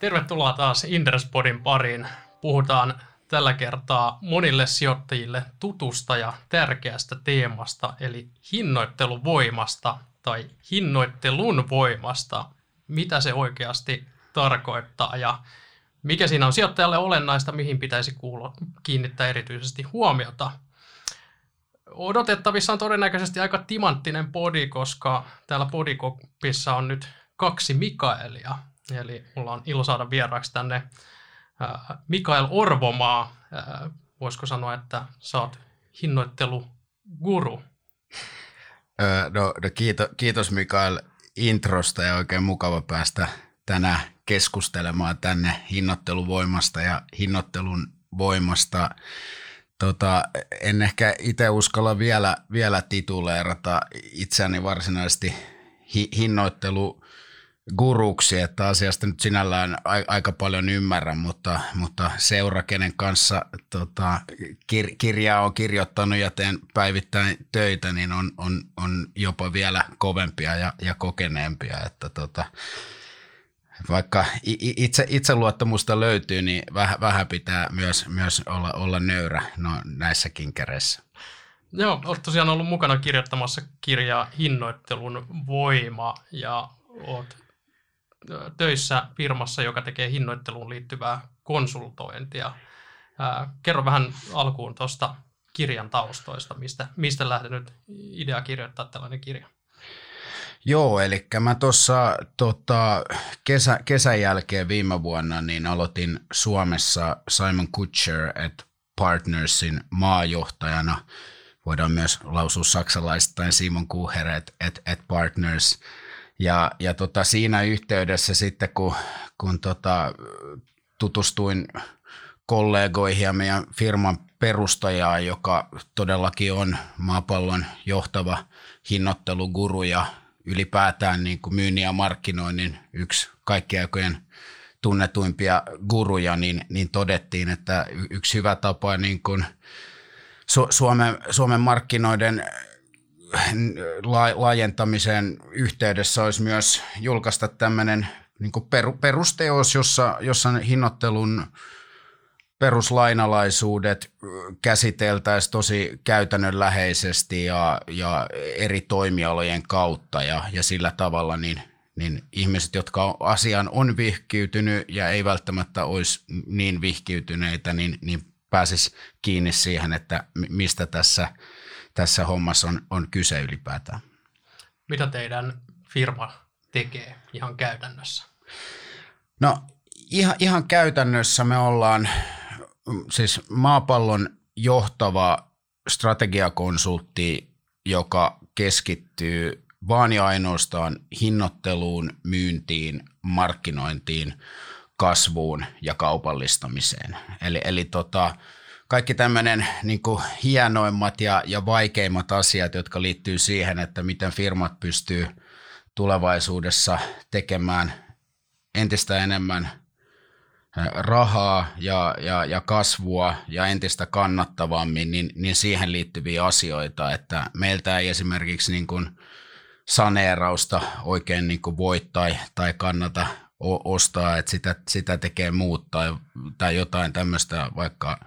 Tervetuloa taas Inderespodin pariin. Puhutaan tällä kertaa monille sijoittajille tutusta ja tärkeästä teemasta, eli hinnoittelun voimasta tai hinnoittelun voimasta. Mitä se oikeasti tarkoittaa ja mikä siinä on sijoittajalle olennaista, mihin pitäisi kuulla, kiinnittää erityisesti huomiota. Odotettavissa on todennäköisesti aika timanttinen podi, koska täällä podikopissa on nyt kaksi Mikaelia. Eli mulla on ilo saada vieraaksi tänne Mikael Orvomaa. Voisiko sanoa, että sä oot hinnoitteluguru? no, no kiitos, kiitos Mikael introsta ja oikein mukava päästä tänään keskustelemaan tänne hinnoitteluvoimasta ja hinnoittelun voimasta. Tota, en ehkä itse uskalla vielä, vielä tituleerata itseäni varsinaisesti hi, hinnoittelu guruksi, että asiasta nyt sinällään aika paljon ymmärrän, mutta, mutta seura, kenen kanssa tota, kir, kirjaa on kirjoittanut ja teen päivittäin töitä, niin on, on, on jopa vielä kovempia ja, ja kokeneempia. Että tota, vaikka itse, itseluottamusta löytyy, niin vähän, vähän pitää myös, myös olla, olla nöyrä no, näissä kinkereissä. Joo, olet tosiaan ollut mukana kirjoittamassa kirjaa Hinnoittelun voima ja olet töissä firmassa, joka tekee hinnoitteluun liittyvää konsultointia. kerro vähän alkuun tuosta kirjan taustoista, mistä, mistä lähtenyt idea kirjoittaa tällainen kirja? Joo, eli mä tuossa tota, kesä, kesän jälkeen viime vuonna niin aloitin Suomessa Simon Kutcher at Partnersin maajohtajana. Voidaan myös lausua saksalaistain Simon Kucher at, at, at Partners – ja, ja tota, siinä yhteydessä sitten, kun, kun tota, tutustuin kollegoihin ja meidän firman perustajaa, joka todellakin on maapallon johtava hinnoitteluguru ja ylipäätään niin kuin myynnin ja markkinoinnin yksi kaikkien aikojen tunnetuimpia guruja, niin, niin todettiin, että yksi hyvä tapa niin kuin Suomen, Suomen markkinoiden laajentamisen yhteydessä olisi myös julkaista tämmöinen niin perusteos, jossa, jossa hinnoittelun peruslainalaisuudet käsiteltäisiin tosi käytännönläheisesti ja, ja eri toimialojen kautta ja, ja sillä tavalla niin, niin ihmiset, jotka asiaan on vihkiytynyt ja ei välttämättä olisi niin vihkiytyneitä, niin, niin pääsisi kiinni siihen, että mistä tässä – tässä hommassa on, on kyse ylipäätään. Mitä teidän firma tekee ihan käytännössä? No ihan, ihan käytännössä me ollaan siis maapallon johtava strategiakonsultti, joka keskittyy vaan ja ainoastaan hinnoitteluun, myyntiin, markkinointiin, kasvuun ja kaupallistamiseen. Eli, eli tota, kaikki tämmöinen niin hienoimmat ja, ja vaikeimmat asiat, jotka liittyy siihen, että miten firmat pystyy tulevaisuudessa tekemään entistä enemmän rahaa ja, ja, ja kasvua ja entistä kannattavammin, niin, niin siihen liittyviä asioita, että meiltä ei esimerkiksi niin kuin saneerausta oikein niin kuin voi tai, tai kannata ostaa, että sitä, sitä tekee muut tai, tai jotain tämmöistä vaikka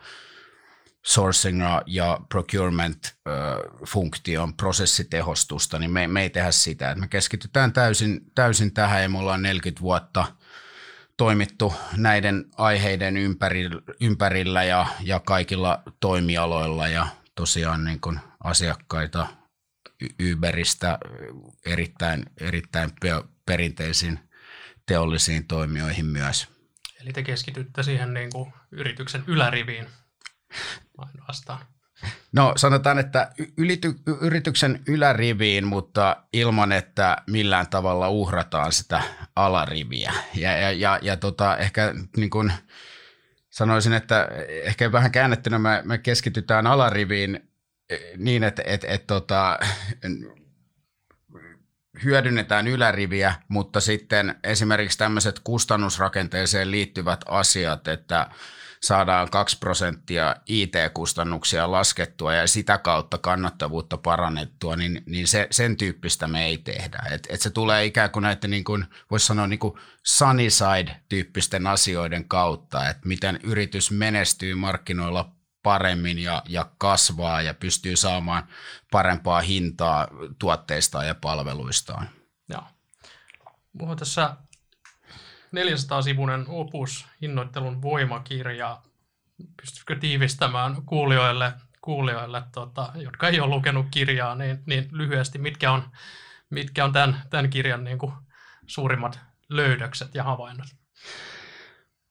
sourcing ja procurement-funktion prosessitehostusta, niin me, me ei tehdä sitä. Et me keskitytään täysin, täysin tähän ja me ollaan 40 vuotta toimittu näiden aiheiden ympärillä, ympärillä ja, ja kaikilla toimialoilla ja tosiaan niin kuin asiakkaita Uberistä erittäin, erittäin perinteisiin teollisiin toimijoihin myös. Eli te keskitytte siihen niin kuin yrityksen yläriviin ainoastaan? No sanotaan, että ylity, yrityksen yläriviin, mutta ilman, että millään tavalla uhrataan sitä alariviä. Ja, ja, ja, ja tota, ehkä niin kuin sanoisin, että ehkä vähän käännettynä me, me keskitytään alariviin eh, niin, että et, et, tota, hyödynnetään yläriviä, mutta sitten esimerkiksi tämmöiset kustannusrakenteeseen liittyvät asiat, että saadaan 2 prosenttia IT-kustannuksia laskettua ja sitä kautta kannattavuutta parannettua, niin, niin se, sen tyyppistä me ei tehdä. Et, et se tulee ikään kuin näiden, niin kuin, voisi sanoa niin kuin sunny side-tyyppisten asioiden kautta, että miten yritys menestyy markkinoilla paremmin ja, ja kasvaa ja pystyy saamaan parempaa hintaa tuotteistaan ja palveluistaan. Joo. Mulla on tässä 400-sivuinen opus hinnoittelun voimakirja. Pystyisikö tiivistämään kuulijoille, kuulijoille tota, jotka ei ole lukenut kirjaa, niin, niin lyhyesti, mitkä on, mitkä on tämän, tämän kirjan niin kuin, suurimmat löydökset ja havainnot?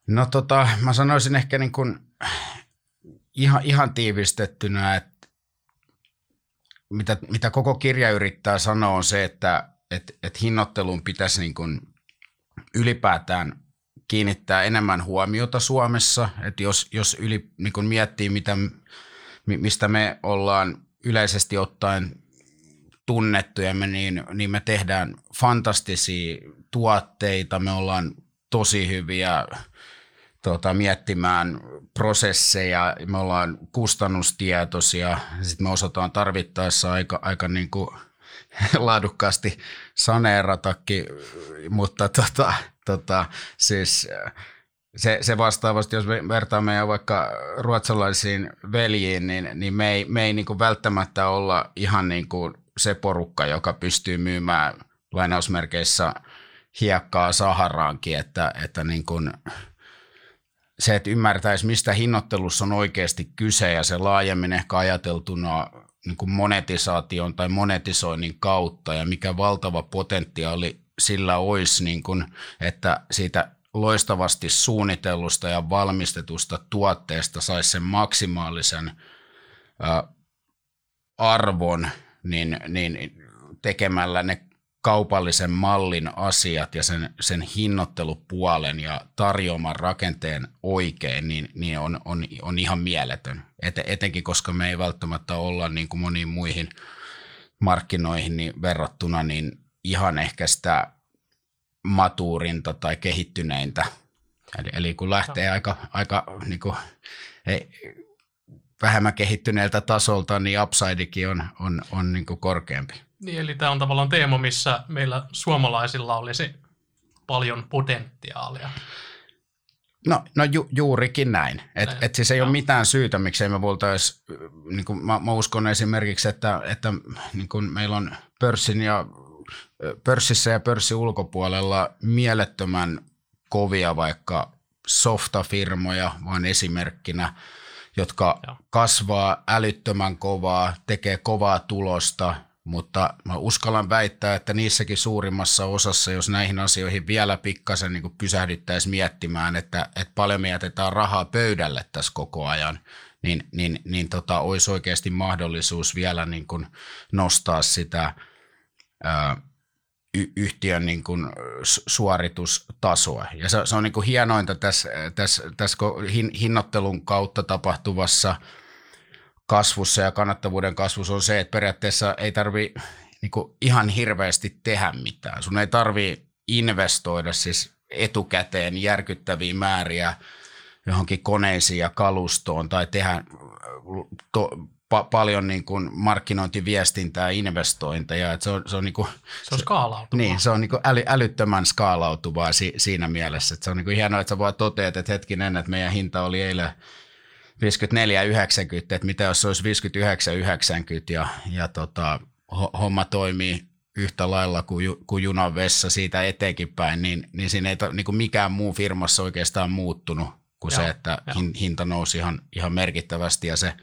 No tota, mä sanoisin ehkä niin kuin ihan, ihan tiivistettynä, että mitä, mitä koko kirja yrittää sanoa on se, että et, et hinnoitteluun pitäisi niin kuin ylipäätään kiinnittää enemmän huomiota Suomessa. Että jos, jos yli, niin kuin miettii, mitä, mistä me ollaan yleisesti ottaen tunnettuja, niin, niin me tehdään fantastisia tuotteita, me ollaan tosi hyviä tota, miettimään prosesseja, me ollaan kustannustietoisia, sitten me osataan tarvittaessa aika, aika niin kuin laadukkaasti saneeratakin, mutta tota, tota, siis se, se vastaavasti, jos me vertaamme jo vaikka ruotsalaisiin veljiin, niin, niin me ei, me ei niin kuin välttämättä olla ihan niin kuin se porukka, joka pystyy myymään lainausmerkeissä hiekkaa Saharaankin, että, että niin kuin, se, että ymmärtäisi, mistä hinnoittelussa on oikeasti kyse ja se laajemmin ehkä ajateltuna niin kuin monetisaation tai monetisoinnin kautta ja mikä valtava potentiaali sillä olisi, niin kuin, että siitä loistavasti suunnitellusta ja valmistetusta tuotteesta saisi sen maksimaalisen arvon, niin, niin tekemällä ne kaupallisen mallin asiat ja sen, sen hinnoittelupuolen ja tarjoaman rakenteen oikein, niin, niin on, on, on ihan mieletön. Et, etenkin koska me ei välttämättä olla niin kuin moniin muihin markkinoihin niin verrattuna niin ihan ehkä sitä matuurinta tai kehittyneintä. Eli, eli kun lähtee aika, aika niin kuin, ei, vähemmän kehittyneeltä tasolta, niin upsidekin on, on, on niin kuin korkeampi. Niin, eli tämä on tavallaan teema, missä meillä suomalaisilla olisi paljon potentiaalia. No, no ju, juurikin näin. Et, näin. et siis ei no. ole mitään syytä, miksei me voitaisiin, niin kuin mä, mä uskon esimerkiksi, että, että niin kuin meillä on pörssin ja, pörssissä ja pörssin ulkopuolella mielettömän kovia vaikka softafirmoja, vaan esimerkkinä, jotka Joo. kasvaa älyttömän kovaa, tekee kovaa tulosta, mutta mä uskallan väittää, että niissäkin suurimmassa osassa, jos näihin asioihin vielä pikkasen niin pysähdyttäisiin miettimään, että, että paljon me jätetään rahaa pöydälle tässä koko ajan, niin, niin, niin tota, olisi oikeasti mahdollisuus vielä niin kuin nostaa sitä ää, y- yhtiön niin kuin suoritustasoa. Ja se, se on niin kuin hienointa tässä, tässä, tässä hin, hinnoittelun kautta tapahtuvassa – kasvussa ja kannattavuuden kasvussa on se, että periaatteessa ei tarvi niin ihan hirveästi tehdä mitään. Sun ei tarvi investoida siis etukäteen järkyttäviä määriä johonkin koneisiin ja kalustoon tai tehdä to, pa, paljon niin kuin markkinointiviestintää ja investointeja. Että se on, se on, niin kuin, se on skaalautuvaa. Niin, se on niin kuin äly, älyttömän skaalautuvaa si, siinä mielessä. Että se on niin kuin hienoa, että sä voit toteat, että hetkinen, että meidän hinta oli eilen – 54,90, että mitä jos se olisi 59,90 ja, ja tota, homma toimii yhtä lailla kuin, ju, kuin junan vessa siitä eteenkin päin, niin, niin siinä ei niin kuin mikään muu firmassa oikeastaan muuttunut kuin Joo, se, että jo. hinta nousi ihan, ihan merkittävästi ja se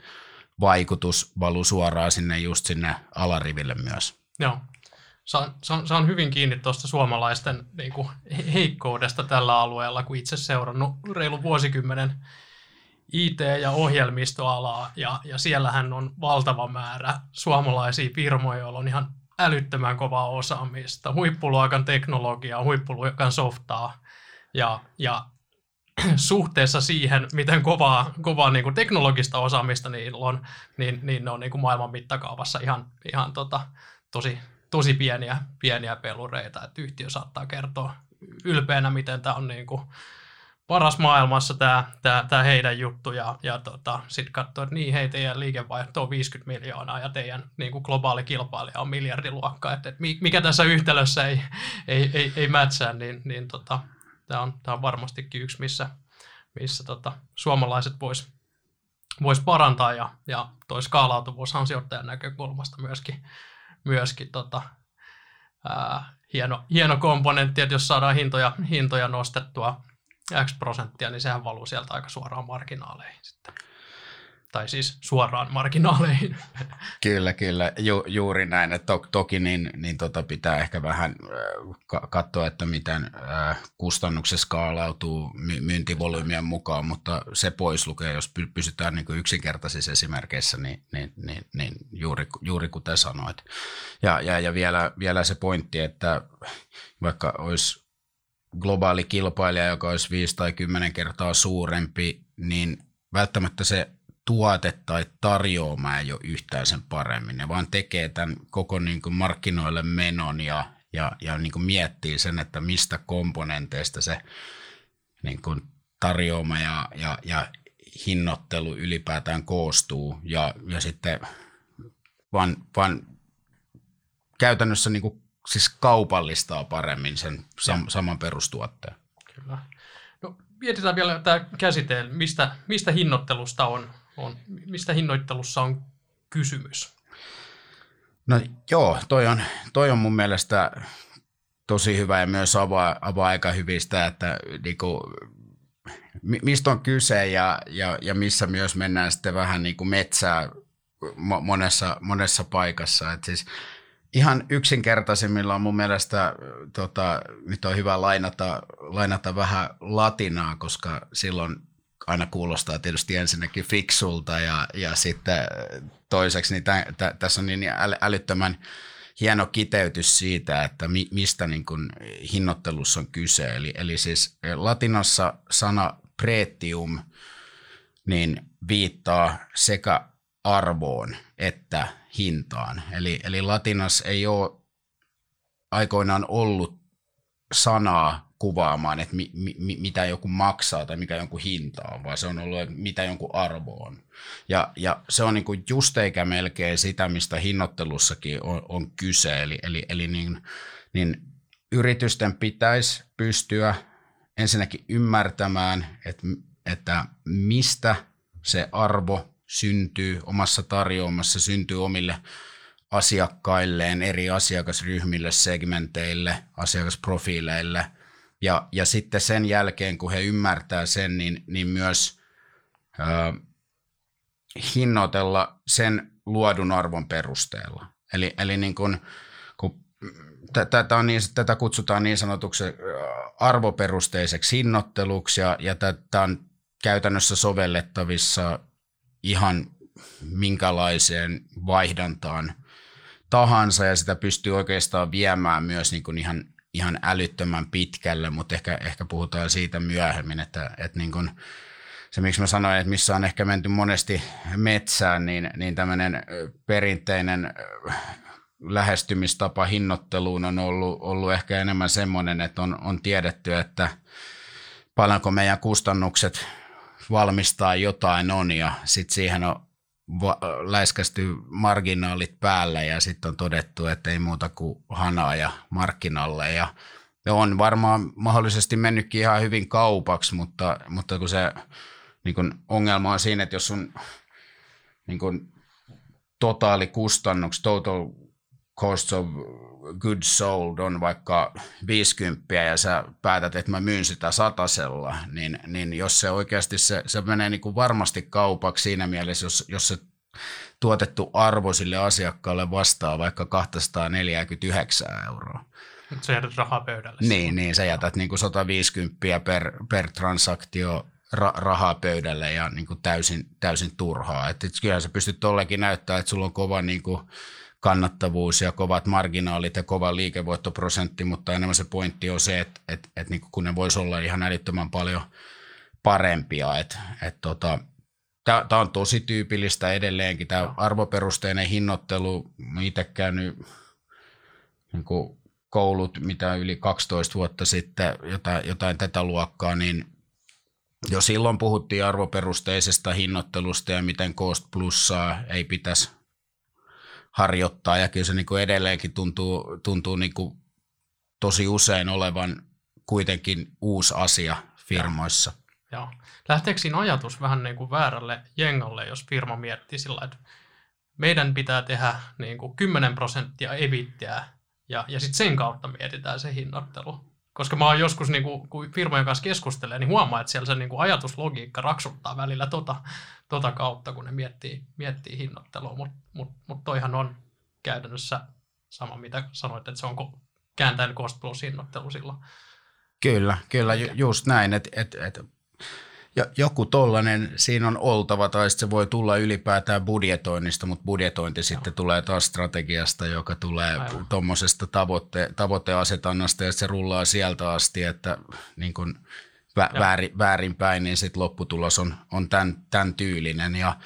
vaikutus valuu suoraan sinne just sinne alariville myös. Joo. Saan, saan, saan hyvin kiinni tuosta suomalaisten niin kuin, heikkoudesta tällä alueella, kun itse seurannut reilun vuosikymmenen IT- ja ohjelmistoalaa, ja, ja siellähän on valtava määrä suomalaisia firmoja, joilla on ihan älyttömän kovaa osaamista, huippuluokan teknologiaa, huippuluokan softaa, ja, ja suhteessa siihen, miten kovaa, kovaa niin kuin teknologista osaamista niillä on, niin, niin ne on niin kuin maailman mittakaavassa ihan, ihan tota, tosi, tosi pieniä, pieniä pelureita, että yhtiö saattaa kertoa ylpeänä, miten tämä on niin kuin paras maailmassa tämä, tämä, tämä heidän juttu ja, ja tota, sitten katsoa, että niin hei teidän liikevaihto on 50 miljoonaa ja teidän niin kuin globaali kilpailija on miljardiluokka, että, että mikä tässä yhtälössä ei, ei, ei, ei mätsää, niin, niin tota, tämä, on, tämä on varmastikin yksi, missä, missä tota, suomalaiset vois, vois parantaa ja, ja toi skaalautuvuushan sijoittajan näkökulmasta myöskin, myöskin tota, ää, hieno, hieno komponentti, että jos saadaan hintoja, hintoja nostettua X prosenttia, niin sehän valuu sieltä aika suoraan marginaaleihin sitten. Tai siis suoraan marginaaleihin. Kyllä, kyllä. Ju, juuri näin. Että to, toki niin, niin tota pitää ehkä vähän äh, katsoa, että miten äh, kustannukset skaalautuu my, myyntivolyymien mukaan, mutta se pois lukee, jos pysytään niin yksinkertaisissa esimerkkeissä, niin, niin, niin, niin juuri, juuri kuten sanoit. Ja, ja, ja vielä, vielä se pointti, että vaikka olisi globaali kilpailija, joka olisi 5 tai 10 kertaa suurempi, niin välttämättä se tuote tai tarjoama ei ole yhtään sen paremmin. Ne vaan tekee tämän koko niin kuin markkinoille menon ja, ja, ja niin kuin miettii sen, että mistä komponenteista se niin kuin tarjoama ja, ja, ja hinnoittelu ylipäätään koostuu. Ja, ja sitten vaan, vaan käytännössä niin kuin siis kaupallistaa paremmin sen sam- saman perustuotteen. Kyllä. No, mietitään vielä tämä käsite, mistä, mistä hinnoittelusta on, on, mistä hinnoittelussa on kysymys? No joo, toi on, toi on mun mielestä tosi hyvä ja myös avaa, avaa aika hyvistä, että niinku, mistä on kyse ja, ja, ja missä myös mennään sitten vähän niin kuin metsää monessa, monessa paikassa. Et siis ihan yksinkertaisimmillaan mun mielestä tota, nyt on hyvä lainata, lainata vähän latinaa, koska silloin aina kuulostaa tietysti ensinnäkin fiksulta ja, ja sitten toiseksi niin tä, tä, tässä on niin äly, älyttömän hieno kiteytys siitä, että mi, mistä niin kuin hinnoittelussa on kyse. Eli, eli siis latinassa sana pretium niin viittaa sekä arvoon että hintaan. Eli, eli latinas ei ole aikoinaan ollut sanaa kuvaamaan, että mi, mi, mitä joku maksaa tai mikä jonkun hinta on, vaan se on ollut, mitä jonkun arvo on. Ja, ja se on niin just eikä melkein sitä, mistä hinnoittelussakin on, on kyse. Eli, eli, eli niin, niin yritysten pitäisi pystyä ensinnäkin ymmärtämään, että, että mistä se arvo syntyy omassa tarjoamassa, syntyy omille asiakkailleen, eri asiakasryhmille, segmenteille, asiakasprofiileille. Ja, ja sitten sen jälkeen, kun he ymmärtää sen, niin, niin myös äh, hinnoitella sen luodun arvon perusteella. Eli, eli niin kun, kun tätä, on niin, tätä kutsutaan niin sanotuksi arvoperusteiseksi hinnoitteluksi ja, ja tätä on käytännössä sovellettavissa ihan minkälaiseen vaihdantaan tahansa ja sitä pystyy oikeastaan viemään myös niin kuin ihan, ihan älyttömän pitkälle, mutta ehkä, ehkä puhutaan siitä myöhemmin, että, että niin kuin se miksi mä sanoin, että missä on ehkä menty monesti metsään, niin, niin tämmöinen perinteinen lähestymistapa hinnoitteluun on ollut, ollut ehkä enemmän semmoinen, että on, on tiedetty, että paljonko meidän kustannukset valmistaa jotain on ja sitten siihen on va- läiskästy marginaalit päälle ja sitten on todettu, että ei muuta kuin hanaa ja markkinalle. Ja on varmaan mahdollisesti mennytkin ihan hyvin kaupaksi, mutta, mutta kun se niin kun ongelma on siinä, että jos sun niin kun, totaalikustannukset, total cost of goods sold on vaikka 50 ja sä päätät, että mä myyn sitä satasella, niin, niin jos se oikeasti se, se menee niin kuin varmasti kaupaksi siinä mielessä, jos, jos se tuotettu arvo sille asiakkaalle vastaa vaikka 249 euroa. Se jätät rahaa pöydälle. Niin, niin sä jätät niin kuin 150 per, per transaktio ra- rahaa pöydälle ja niin kuin täysin, täysin turhaa. Et, et kyllä sä pystyt tollekin näyttää, että sulla on kova niin kuin, kannattavuus ja kovat marginaalit ja kova liikevoittoprosentti, mutta enemmän se pointti on se, että, että, että niin kun ne voisi olla ihan älyttömän paljon parempia. Että, että tota, Tämä on tosi tyypillistä edelleenkin, tämä arvoperusteinen hinnoittelu. Itse käynyt niin koulut, mitä yli 12 vuotta sitten, jotain, jotain tätä luokkaa, niin jo silloin puhuttiin arvoperusteisesta hinnoittelusta ja miten Cost Plussaa ei pitäisi harjoittaa. Ja kyllä se niin kuin edelleenkin tuntuu, tuntuu niin kuin tosi usein olevan kuitenkin uusi asia firmoissa. Joo. Lähteekö siinä ajatus vähän niin kuin väärälle jengalle, jos firma miettii sillä että meidän pitää tehdä niin kuin 10 prosenttia evittiä ja, ja sitten sen kautta mietitään se hinnoittelu. Koska mä oon joskus, niin kuin, kun firmojen kanssa keskustelee, niin huomaa, että siellä se niin kuin ajatuslogiikka raksuttaa välillä tota, tota kautta, kun ne miettii, miettii hinnoittelua. Mutta mut, mut toihan on käytännössä sama, mitä sanoit, että se on kääntäen cost plus hinnoittelu silloin. Kyllä, kyllä, ju, just näin. Et, et, et, ja joku tollainen siinä on oltava, tai se voi tulla ylipäätään budjetoinnista, mutta budjetointi Joo. sitten tulee taas strategiasta, joka tulee tuommoisesta tavoitte, tavoitteasetannasta, ja se rullaa sieltä asti, että niin kun vä, väärin, väärinpäin, niin sitten lopputulos on, on tämän, tämän tyylinen. Ja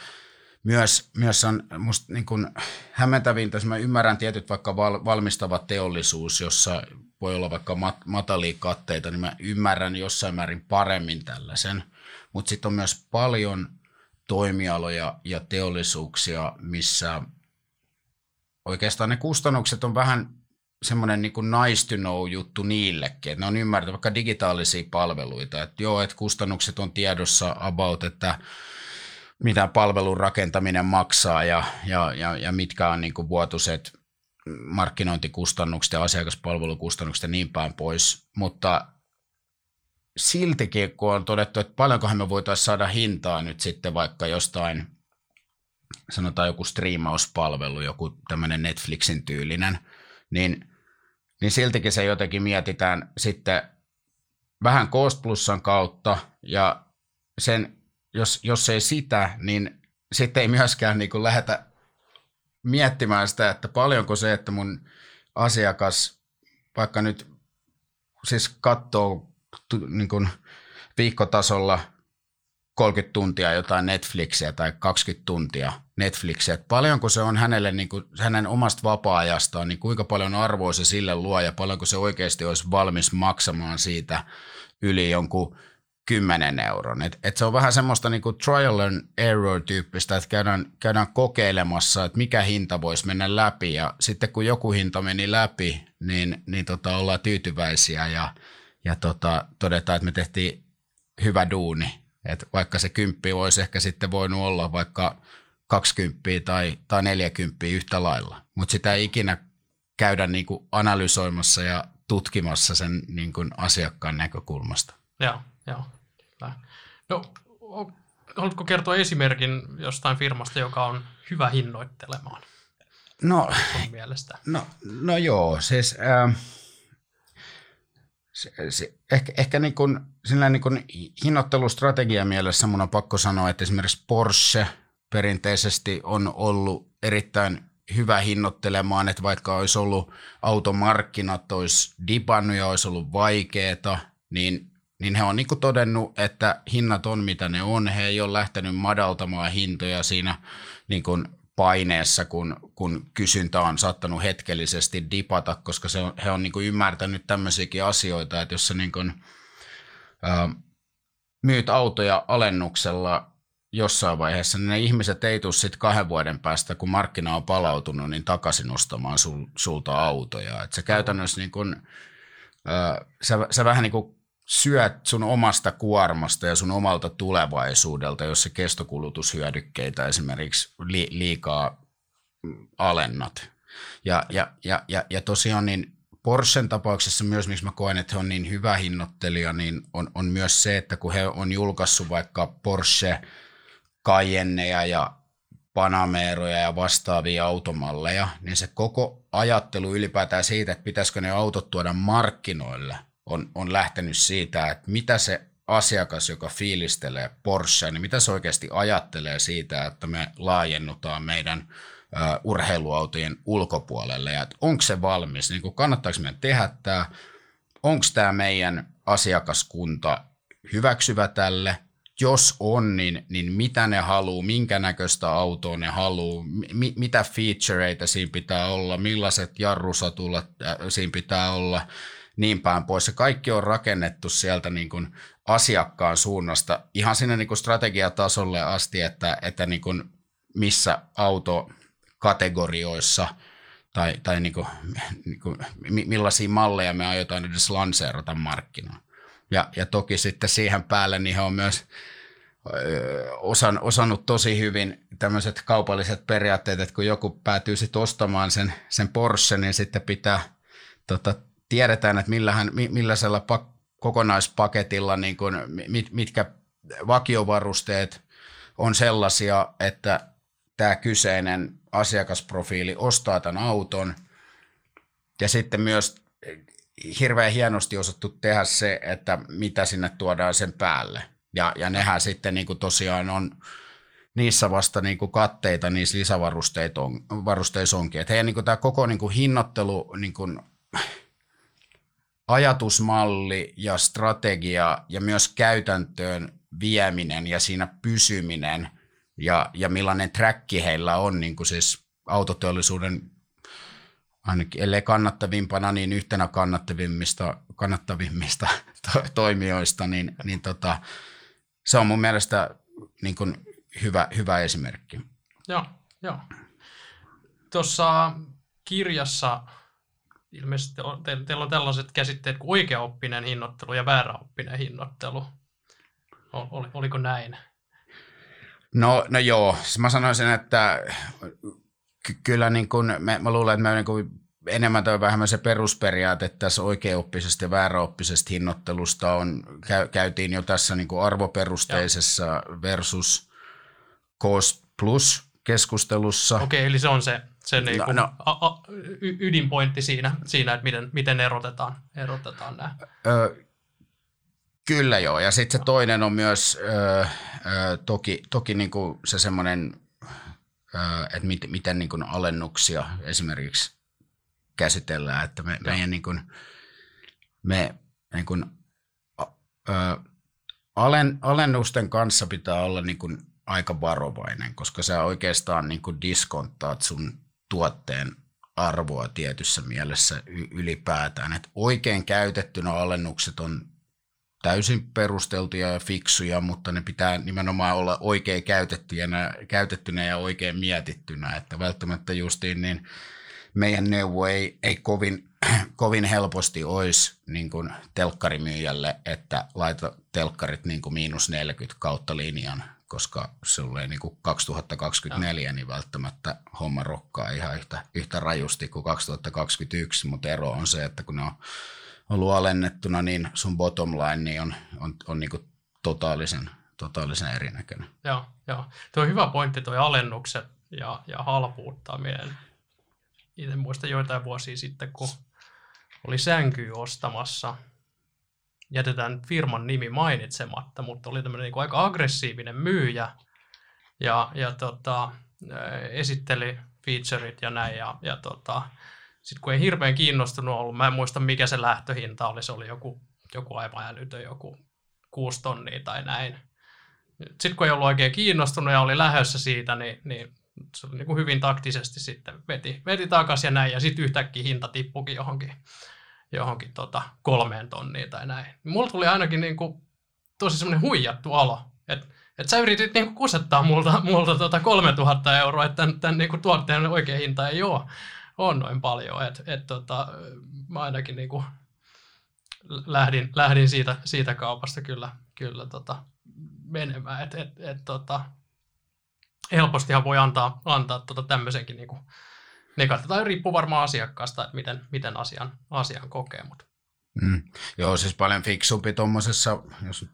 myös, myös on musta niin kun hämmentävintä, jos mä ymmärrän tietyt vaikka val, valmistava teollisuus, jossa voi olla vaikka mat, matalia katteita, niin mä ymmärrän jossain määrin paremmin tällaisen – mutta sitten on myös paljon toimialoja ja teollisuuksia, missä oikeastaan ne kustannukset on vähän semmoinen niin kuin nice to know juttu niillekin, että ne on ymmärtänyt vaikka digitaalisia palveluita, että joo, että kustannukset on tiedossa about, että mitä palvelun rakentaminen maksaa ja, ja, ja, ja mitkä on niin kuin vuotuiset markkinointikustannukset ja asiakaspalvelukustannukset ja niin päin pois, mutta siltikin, kun on todettu, että paljonkohan me voitaisiin saada hintaa nyt sitten vaikka jostain, sanotaan joku striimauspalvelu, joku tämmöinen Netflixin tyylinen, niin, niin siltikin se jotenkin mietitään sitten vähän Cost Plusan kautta ja sen, jos, jos ei sitä, niin sitten ei myöskään niin lähdetä miettimään sitä, että paljonko se, että mun asiakas vaikka nyt siis katsoo niin kuin viikkotasolla 30 tuntia jotain Netflixiä tai 20 tuntia Netflixiä, että paljonko se on hänelle, niin kuin, hänen omasta vapaa-ajastaan, niin kuinka paljon arvoa se sille luo ja paljonko se oikeasti olisi valmis maksamaan siitä yli jonkun 10 euron. Et, et se on vähän semmoista niin kuin trial and error tyyppistä, että käydään, käydään kokeilemassa, että mikä hinta voisi mennä läpi ja sitten kun joku hinta meni läpi, niin, niin tota, ollaan tyytyväisiä ja ja tota, todetaan, että me tehtiin hyvä duuni. Et vaikka se kymppi olisi ehkä sitten voinut olla vaikka 20 tai, tai 40 yhtä lailla, mutta sitä ei ikinä käydä niin kuin analysoimassa ja tutkimassa sen niin kuin asiakkaan näkökulmasta. Joo, joo. No, haluatko kertoa esimerkin jostain firmasta, joka on hyvä hinnoittelemaan? No, mielestä? no, no joo, siis... Äh, se, se, ehkä, ehkä niin kuin, niin kuin hinnoittelustrategia mielessä mun on pakko sanoa, että esimerkiksi Porsche perinteisesti on ollut erittäin hyvä hinnoittelemaan, että vaikka olisi ollut automarkkinat, olisi dipannut ja olisi ollut vaikeeta, niin, niin he on niin todennut, että hinnat on mitä ne on. He ei ole lähtenyt madaltamaan hintoja siinä niin kuin paineessa, kun, kun kysyntä on saattanut hetkellisesti dipata, koska se on, he on niin kuin ymmärtänyt tämmöisiäkin asioita, että jos sä niin kuin, ää, myyt autoja alennuksella jossain vaiheessa, niin ne ihmiset ei tule sitten kahden vuoden päästä, kun markkina on palautunut, niin takaisin ostamaan sul, sulta autoja. Et se käytännössä niin kuin, ää, sä, sä vähän niin kuin syöt sun omasta kuormasta ja sun omalta tulevaisuudelta, jos se kestokulutushyödykkeitä esimerkiksi li, liikaa alennat. Ja, ja, ja, ja, ja tosiaan niin Porschen tapauksessa myös, miksi mä koen, että he on niin hyvä hinnoittelija, niin on, on myös se, että kun he on julkaissut vaikka Porsche Cayenneja ja Panameroja ja vastaavia automalleja, niin se koko ajattelu ylipäätään siitä, että pitäisikö ne autot tuoda markkinoille – on, on lähtenyt siitä, että mitä se asiakas, joka fiilistelee Porsche, niin mitä se oikeasti ajattelee siitä, että me laajennutaan meidän urheiluautojen ulkopuolelle? Ja onko se valmis, niin kuin kannattaako meidän tehdä tämä, onko tämä meidän asiakaskunta hyväksyvä tälle, jos on, niin, niin mitä ne haluaa, minkä näköistä autoa ne haluaa, mi, mitä featureita siinä pitää olla, millaiset jarrusatulat siinä pitää olla, niin päin pois. Se kaikki on rakennettu sieltä niin kuin asiakkaan suunnasta ihan sinne niin kuin strategiatasolle asti, että, että niin kuin missä autokategorioissa tai, tai niin kuin, niin kuin, millaisia malleja me aiotaan edes lanseerata markkinoille. Ja, ja toki sitten siihen päälle niin on myös osan, osannut tosi hyvin tämmöiset kaupalliset periaatteet, että kun joku päätyy sitten ostamaan sen, sen Porsche, niin sitten pitää, tota, tiedetään, että millähän, millaisella pak, kokonaispaketilla niin kun, mit, mitkä vakiovarusteet on sellaisia, että tämä kyseinen asiakasprofiili ostaa tämän auton. Ja sitten myös hirveän hienosti osattu tehdä se, että mitä sinne tuodaan sen päälle. Ja, ja nehän sitten niin kuin tosiaan on niissä vasta niin kuin katteita niissä lisävarusteissa onkin. Että heidän niin kuin tämä koko niin kuin hinnoittelu niin kuin ajatusmalli ja strategia ja myös käytäntöön vieminen ja siinä pysyminen ja, ja millainen träkki heillä on niin kuin siis autoteollisuuden ainakin ellei kannattavimpana, niin yhtenä kannattavimmista, kannattavimmista to, toimijoista, niin, niin tota, se on mun mielestä niin kuin hyvä, hyvä esimerkki. Joo, joo. Tuossa kirjassa ilmeisesti on, te, teillä on tällaiset käsitteet kuin oikeaoppinen hinnoittelu ja vääräoppinen hinnoittelu. Ol, oliko näin? No, no joo, mä sanoisin, että ky- kyllä niin kun, me, mä luulen, että me niin kuin enemmän tai vähemmän se perusperiaate tässä oikeaoppisesta ja vääräoppisesta hinnoittelusta on, käy, käytiin jo tässä niin kuin arvoperusteisessa Joo. versus cost plus keskustelussa. Okei, okay, eli se on se, se no, niinku no, a, a, ydinpointti siinä, siinä että miten, miten erotetaan, erotetaan nämä. Ö, kyllä joo, ja sitten se toinen on myös ö, ö, toki, toki niinku se semmoinen, että mit, miten niinku alennuksia esimerkiksi käsitellään, että me, meidän niin kuin, me niin kuin, ö, alen, alennusten kanssa pitää olla niin kuin aika varovainen, koska sä oikeastaan niin kuin sun tuotteen arvoa tietyssä mielessä ylipäätään. Et oikein käytettynä alennukset on täysin perusteltuja ja fiksuja, mutta ne pitää nimenomaan olla oikein käytettynä, käytettynä ja oikein mietittynä, että välttämättä justiin niin meidän neuvo ei, ei kovin, kovin helposti olisi niin kuin telkkarimyyjälle, että laita telkkarit niin kuin miinus 40 kautta linjan, koska se tulee niin kuin 2024, no. niin välttämättä homma rokkaa ihan yhtä, yhtä rajusti kuin 2021, mutta ero on se, että kun ne on ollut alennettuna, niin sun bottom line niin on, on, on niin totaalisen, totaalisen erinäköinen. Joo, joo. Tuo on hyvä pointti, tuo alennukset ja, ja halpuuttaminen itse muistan joitain vuosia sitten, kun oli sänky ostamassa. Jätetään firman nimi mainitsematta, mutta oli tämmöinen niin aika aggressiivinen myyjä ja, ja tota, esitteli featureit ja näin. Ja, ja tota, sitten kun ei hirveän kiinnostunut ollut, mä en muista mikä se lähtöhinta oli, se oli joku, joku aivan älytön, joku kuusi tonnia tai näin. Sitten kun ei ollut oikein kiinnostunut ja oli lähössä siitä, niin, niin se oli niin kuin hyvin taktisesti sitten veti, veti takaisin ja näin, ja sitten yhtäkkiä hinta tippukin johonkin, johonkin tota kolmeen tonniin tai näin. Mulla tuli ainakin niin kuin tosi semmoinen huijattu olo, että et sä yritit kuin kusettaa multa, multa tota 3000 euroa, että tämän, tämän niin kuin tuotteen oikea hinta ei ole, on noin paljon, että et tota, mä ainakin niin kuin lähdin, lähdin siitä, siitä kaupasta kyllä, kyllä tota, menemään, että et, et, tota, helpostihan voi antaa, antaa tota tämmöisenkin niin negatiivista, tai riippuu varmaan asiakkaasta, että miten, miten asian, asian kokee. Mutta. Mm. Joo, siis paljon fiksumpi tuommoisessa, jos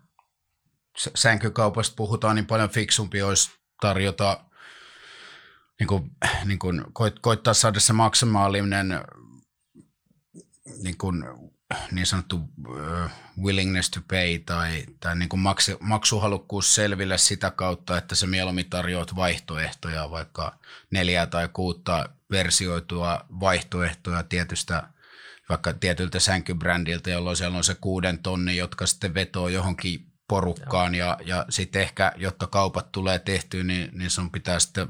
sänkykaupasta puhutaan, niin paljon fiksumpi olisi tarjota, niin kuin, niin kuin, koit, koittaa saada se maksimaalinen niin kuin, niin sanottu uh, willingness to pay tai, tai niin kuin maksu, maksuhalukkuus selville sitä kautta, että se mieluummin tarjoat vaihtoehtoja, vaikka neljää tai kuutta versioitua vaihtoehtoja tietystä vaikka tietyltä sänkybrändiltä, jolloin siellä on se kuuden tonni, jotka sitten vetoo johonkin porukkaan ja, ja sitten ehkä, jotta kaupat tulee tehtyä, niin, niin sun pitää sitten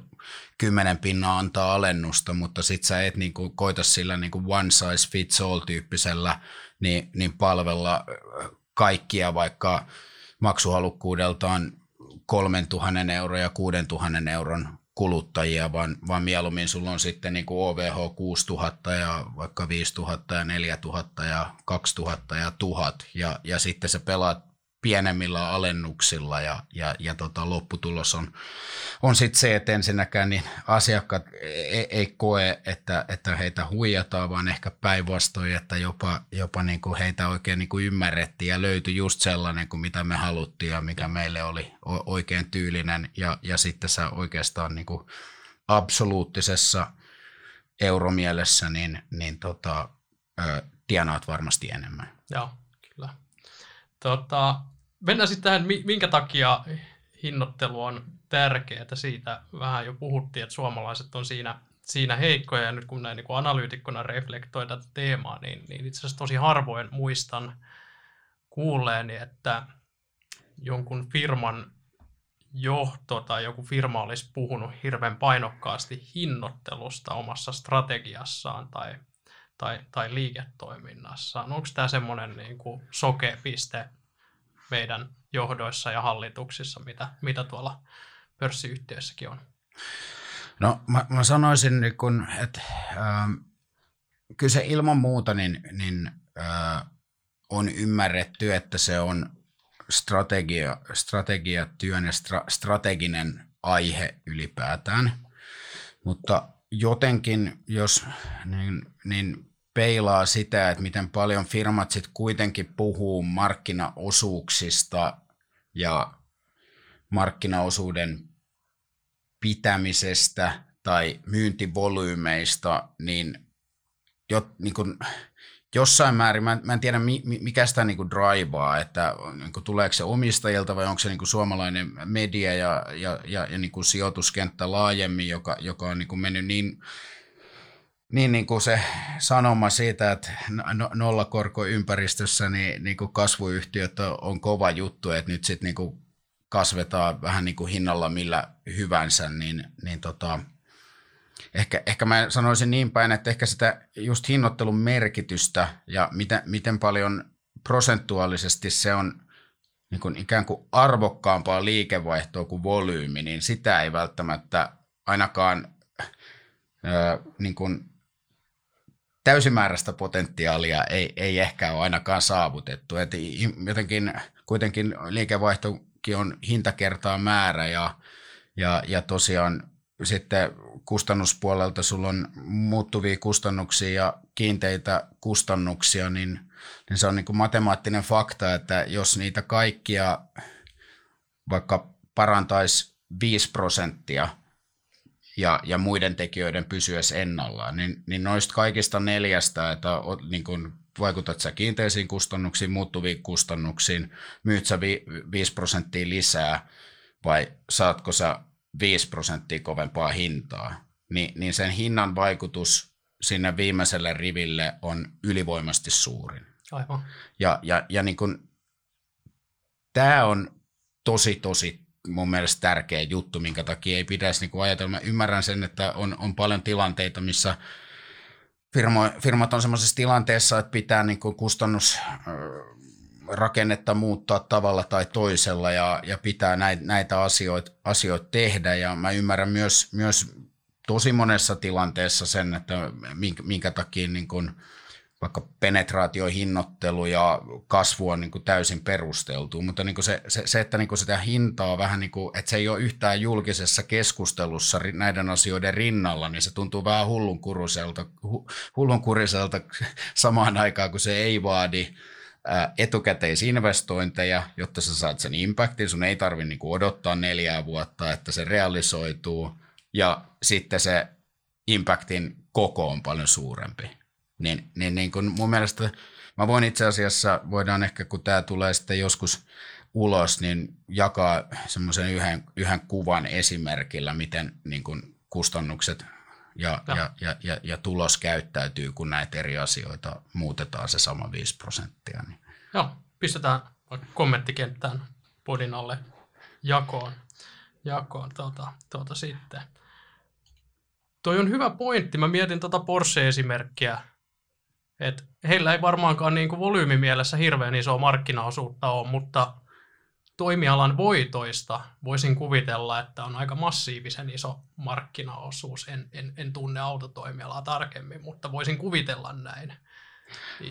kymmenen pinnaa antaa alennusta, mutta sit sä et niin kuin koita sillä niin kuin one size fits all tyyppisellä niin, niin palvella kaikkia, vaikka maksuhalukkuudeltaan 3000 euroa ja 6000 euron kuluttajia, vaan, vaan mieluummin sulla on sitten niin kuin OVH 6000 ja vaikka 5000 ja 4000 ja 2000 ja 1000 ja, ja sitten sä pelaat pienemmillä alennuksilla ja, ja, ja tota, lopputulos on, on sitten se, että ensinnäkään niin asiakkaat ei, ei koe, että, että heitä huijataan, vaan ehkä päinvastoin, että jopa, jopa niin kuin heitä oikein niin kuin ymmärrettiin ja löytyi just sellainen kuin mitä me haluttiin ja mikä meille oli oikein tyylinen ja, ja sitten sä oikeastaan niin kuin absoluuttisessa euromielessä niin, niin tota, ö, tienaat varmasti enemmän. Joo, kyllä. Tota, mennään sitten tähän, minkä takia hinnoittelu on tärkeää. Siitä vähän jo puhuttiin, että suomalaiset on siinä, siinä heikkoja. Ja nyt kun näin niin analyytikkona reflektoi tätä teemaa, niin, niin itse asiassa tosi harvoin muistan kuulleeni, että jonkun firman johto tai joku firma olisi puhunut hirveän painokkaasti hinnoittelusta omassa strategiassaan tai, tai, tai liiketoiminnassaan. Onko tämä semmoinen niin kuin piste meidän johdoissa ja hallituksissa, mitä, mitä tuolla pörssiyhtiöissäkin on? No mä, mä sanoisin, niin kun, että äh, kyllä se ilman muuta niin, niin, äh, on ymmärretty, että se on strategia, strategiatyön ja stra, strateginen aihe ylipäätään. Mutta jotenkin, jos niin, niin peilaa sitä, että miten paljon firmat sitten kuitenkin puhuu markkinaosuuksista ja markkinaosuuden pitämisestä tai myyntivolyymeista, niin, jo, niin kun, jossain määrin, mä en, mä en tiedä mikä sitä niin kuin drivaa, että niin kuin, tuleeko se omistajilta vai onko se niin suomalainen media ja, ja, ja, ja niin sijoituskenttä laajemmin, joka, joka on niin mennyt niin niin, niin kuin se sanoma siitä, että no, nollakorkoympäristössä niin, niin kuin kasvuyhtiöt on kova juttu, että nyt sitten niin kasvetaan vähän niin kuin hinnalla millä hyvänsä, niin, niin tota, ehkä, ehkä mä sanoisin niin päin, että ehkä sitä just hinnoittelun merkitystä ja miten, miten paljon prosentuaalisesti se on niin kuin ikään kuin arvokkaampaa liikevaihtoa kuin volyymi, niin sitä ei välttämättä ainakaan niin kuin täysimääräistä potentiaalia ei, ei ehkä ole ainakaan saavutettu. Et jotenkin kuitenkin liikevaihtokin on hintakertaa määrä ja, ja, ja tosiaan sitten kustannuspuolelta sulla on muuttuvia kustannuksia ja kiinteitä kustannuksia, niin, niin se on niin kuin matemaattinen fakta, että jos niitä kaikkia vaikka parantaisi 5 prosenttia – ja, ja muiden tekijöiden pysyessä ennallaan, niin, niin noista kaikista neljästä, että niin kun vaikutat sä kiinteisiin kustannuksiin, muuttuviin kustannuksiin, myyt sä vi, 5 prosenttia lisää vai saatko sä 5 prosenttia kovempaa hintaa, niin, niin sen hinnan vaikutus sinne viimeiselle riville on ylivoimasti suurin. Aivan. Ja, ja, ja niin kun, tämä on tosi, tosi mun mielestä tärkeä juttu, minkä takia ei pitäisi niin ajatella. Mä ymmärrän sen, että on, on paljon tilanteita, missä firmo, firmat on sellaisessa tilanteessa, että pitää niin kuin kustannusrakennetta muuttaa tavalla tai toisella ja, ja pitää näitä, näitä asioita, asioita tehdä. Ja mä ymmärrän myös, myös tosi monessa tilanteessa sen, että minkä, minkä takia niin kuin – vaikka penetraatiohinnoittelu ja kasvu on niin kuin täysin perusteltu, mutta niin kuin se, se, se, että niin kuin sitä hintaa vähän niin kuin, että se ei ole yhtään julkisessa keskustelussa näiden asioiden rinnalla, niin se tuntuu vähän hullunkuriselta, hullunkuriselta samaan aikaan, kun se ei vaadi etukäteisinvestointeja, jotta sä saat sen impactin. Sun ei tarvitse niin odottaa neljää vuotta, että se realisoituu ja sitten se impactin koko on paljon suurempi. Niin, niin, niin kun mun mielestä mä voin itse asiassa, voidaan ehkä kun tämä tulee sitten joskus ulos, niin jakaa semmoisen yhden, yhden kuvan esimerkillä, miten niin kun kustannukset ja, ja, ja, ja, ja tulos käyttäytyy, kun näitä eri asioita muutetaan se sama 5 prosenttia. Niin. Joo, pistetään kommenttikenttään podin alle jakoon, jakoon tuota, tuota sitten. toi on hyvä pointti. Mä mietin tuota Porsche-esimerkkiä, että heillä ei varmaankaan niin kuin volyymimielessä hirveän isoa markkinaosuutta ole, mutta toimialan voitoista voisin kuvitella, että on aika massiivisen iso markkinaosuus. En, en, en tunne autotoimialaa tarkemmin, mutta voisin kuvitella näin.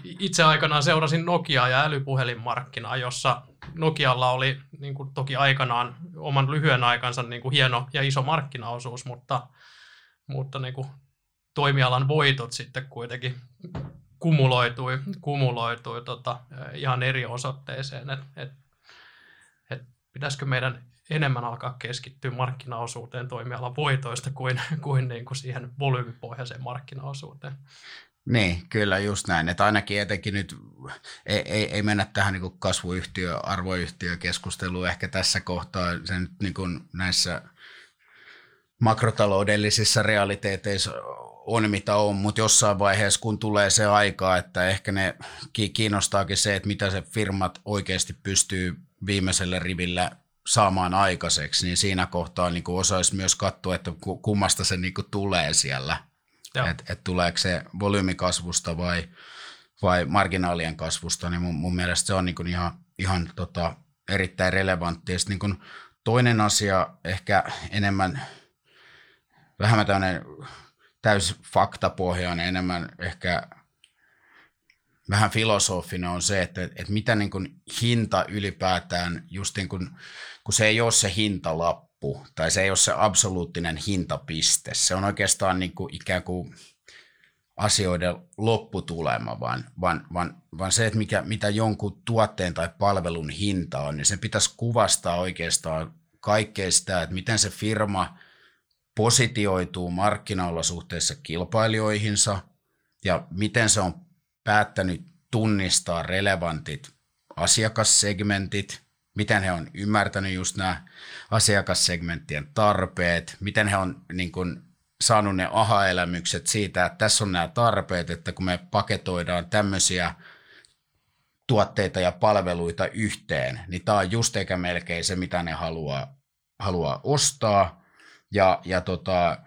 Itse aikanaan seurasin Nokiaa ja älypuhelinmarkkinaa, jossa Nokialla oli niin kuin toki aikanaan oman lyhyen aikansa niin kuin hieno ja iso markkinaosuus, mutta, mutta niin kuin toimialan voitot sitten kuitenkin kumuloitui, kumuloitui tota, ihan eri osoitteeseen. Et, et, et pitäisikö meidän enemmän alkaa keskittyä markkinaosuuteen toimialan voitoista kuin, kuin, niin kuin siihen volyymipohjaiseen markkinaosuuteen. Niin, kyllä just näin. Että ainakin etenkin nyt ei, ei, ei mennä tähän niin kasvuyhtiö, arvoyhtiökeskusteluun ehkä tässä kohtaa. Se nyt niin näissä makrotaloudellisissa realiteeteissa on mitä on, mutta jossain vaiheessa kun tulee se aika, että ehkä ne kiinnostaakin se, että mitä se firmat oikeasti pystyy viimeisellä rivillä saamaan aikaiseksi, niin siinä kohtaa niin osaisi myös katsoa, että kummasta se niin tulee siellä – että et tuleeko se volyymikasvusta vai, vai marginaalien kasvusta, niin mun, mun mielestä se on niin ihan, ihan tota, erittäin relevantti. Ja niin toinen asia ehkä enemmän, vähemmän tämmöinen täys faktapohjainen, enemmän ehkä vähän filosofinen on se, että, että mitä niin kuin hinta ylipäätään, just niin kuin, kun se ei ole se hintalappu, tai se ei ole se absoluuttinen hintapiste. Se on oikeastaan niin kuin ikään kuin asioiden lopputulema, vaan, vaan, vaan, vaan se, että mikä, mitä jonkun tuotteen tai palvelun hinta on, niin sen pitäisi kuvastaa oikeastaan kaikkea sitä, että miten se firma positioituu markkinoilla suhteessa kilpailijoihinsa ja miten se on päättänyt tunnistaa relevantit asiakassegmentit, miten he on ymmärtänyt just nämä asiakassegmenttien tarpeet, miten he on niin kuin, saanut ne aha-elämykset siitä, että tässä on nämä tarpeet, että kun me paketoidaan tämmöisiä tuotteita ja palveluita yhteen, niin tämä on just eikä melkein se, mitä ne haluaa, haluaa ostaa. Ja, ja tota,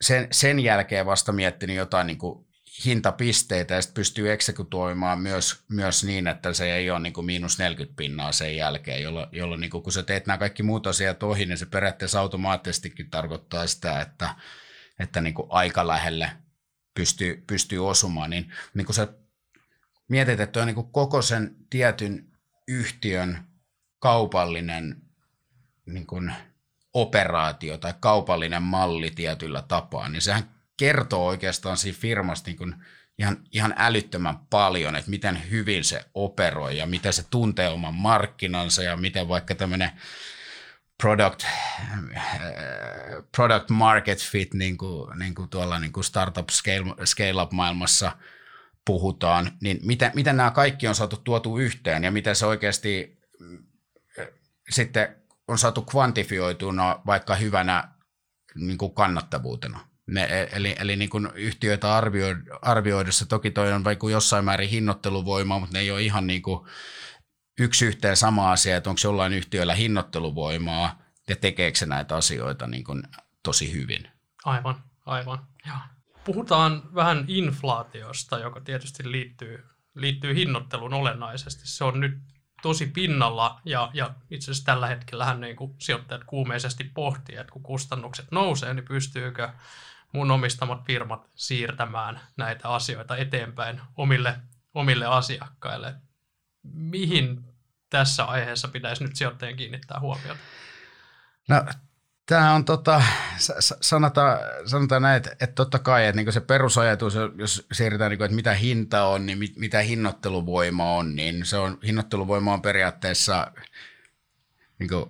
sen, sen jälkeen vasta miettinyt jotain niin kuin hintapisteitä ja sitten pystyy eksekutoimaan myös, myös niin, että se ei ole niin kuin miinus 40 pinnaa sen jälkeen, jolloin, jolloin niin kuin, kun sä teet nämä kaikki muut asiat ohi, niin se periaatteessa automaattisestikin tarkoittaa sitä, että, että niin kuin aika lähelle pystyy, pystyy osumaan. Niin, niin kuin sä mietit, että on niin kuin koko sen tietyn yhtiön kaupallinen niin kuin operaatio tai kaupallinen malli tietyllä tapaa, niin sehän kertoo oikeastaan siinä firmasta niin kuin ihan, ihan älyttömän paljon, että miten hyvin se operoi ja miten se tuntee oman markkinansa ja miten vaikka tämmöinen product, product market fit, niin kuin, niin kuin tuolla niin kuin startup scale, scale up maailmassa puhutaan, niin miten, miten nämä kaikki on saatu tuotu yhteen ja miten se oikeasti sitten on saatu kvantifioituna vaikka hyvänä niin kuin kannattavuutena. Ne, e, eli eli niin kuin yhtiöitä arvio, arvioidessa, toki toi on vaikka jossain määrin hinnoitteluvoima, mutta ne ei ole ihan niin kuin yksi yhteen sama asia, että onko jollain yhtiöllä hinnoitteluvoimaa ja tekeekö se näitä asioita niin kuin tosi hyvin. Aivan, aivan. Ja. Puhutaan vähän inflaatiosta, joka tietysti liittyy, liittyy hinnoitteluun olennaisesti. Se on nyt tosi pinnalla ja, ja itse asiassa tällä hetkellä niin sijoittajat kuumeisesti pohtii, että kun kustannukset nousee, niin pystyykö mun omistamat firmat siirtämään näitä asioita eteenpäin omille, omille asiakkaille. Mihin tässä aiheessa pitäisi nyt sijoittajien kiinnittää huomiota? No, tämä on tota, sanotaan, sanotaan näin, että, että totta kai, että niin se perusajatus, jos siirrytään, niin että mitä hinta on, niin mit, mitä hinnoitteluvoima on, niin se on, hinnoitteluvoima on periaatteessa niin kuin,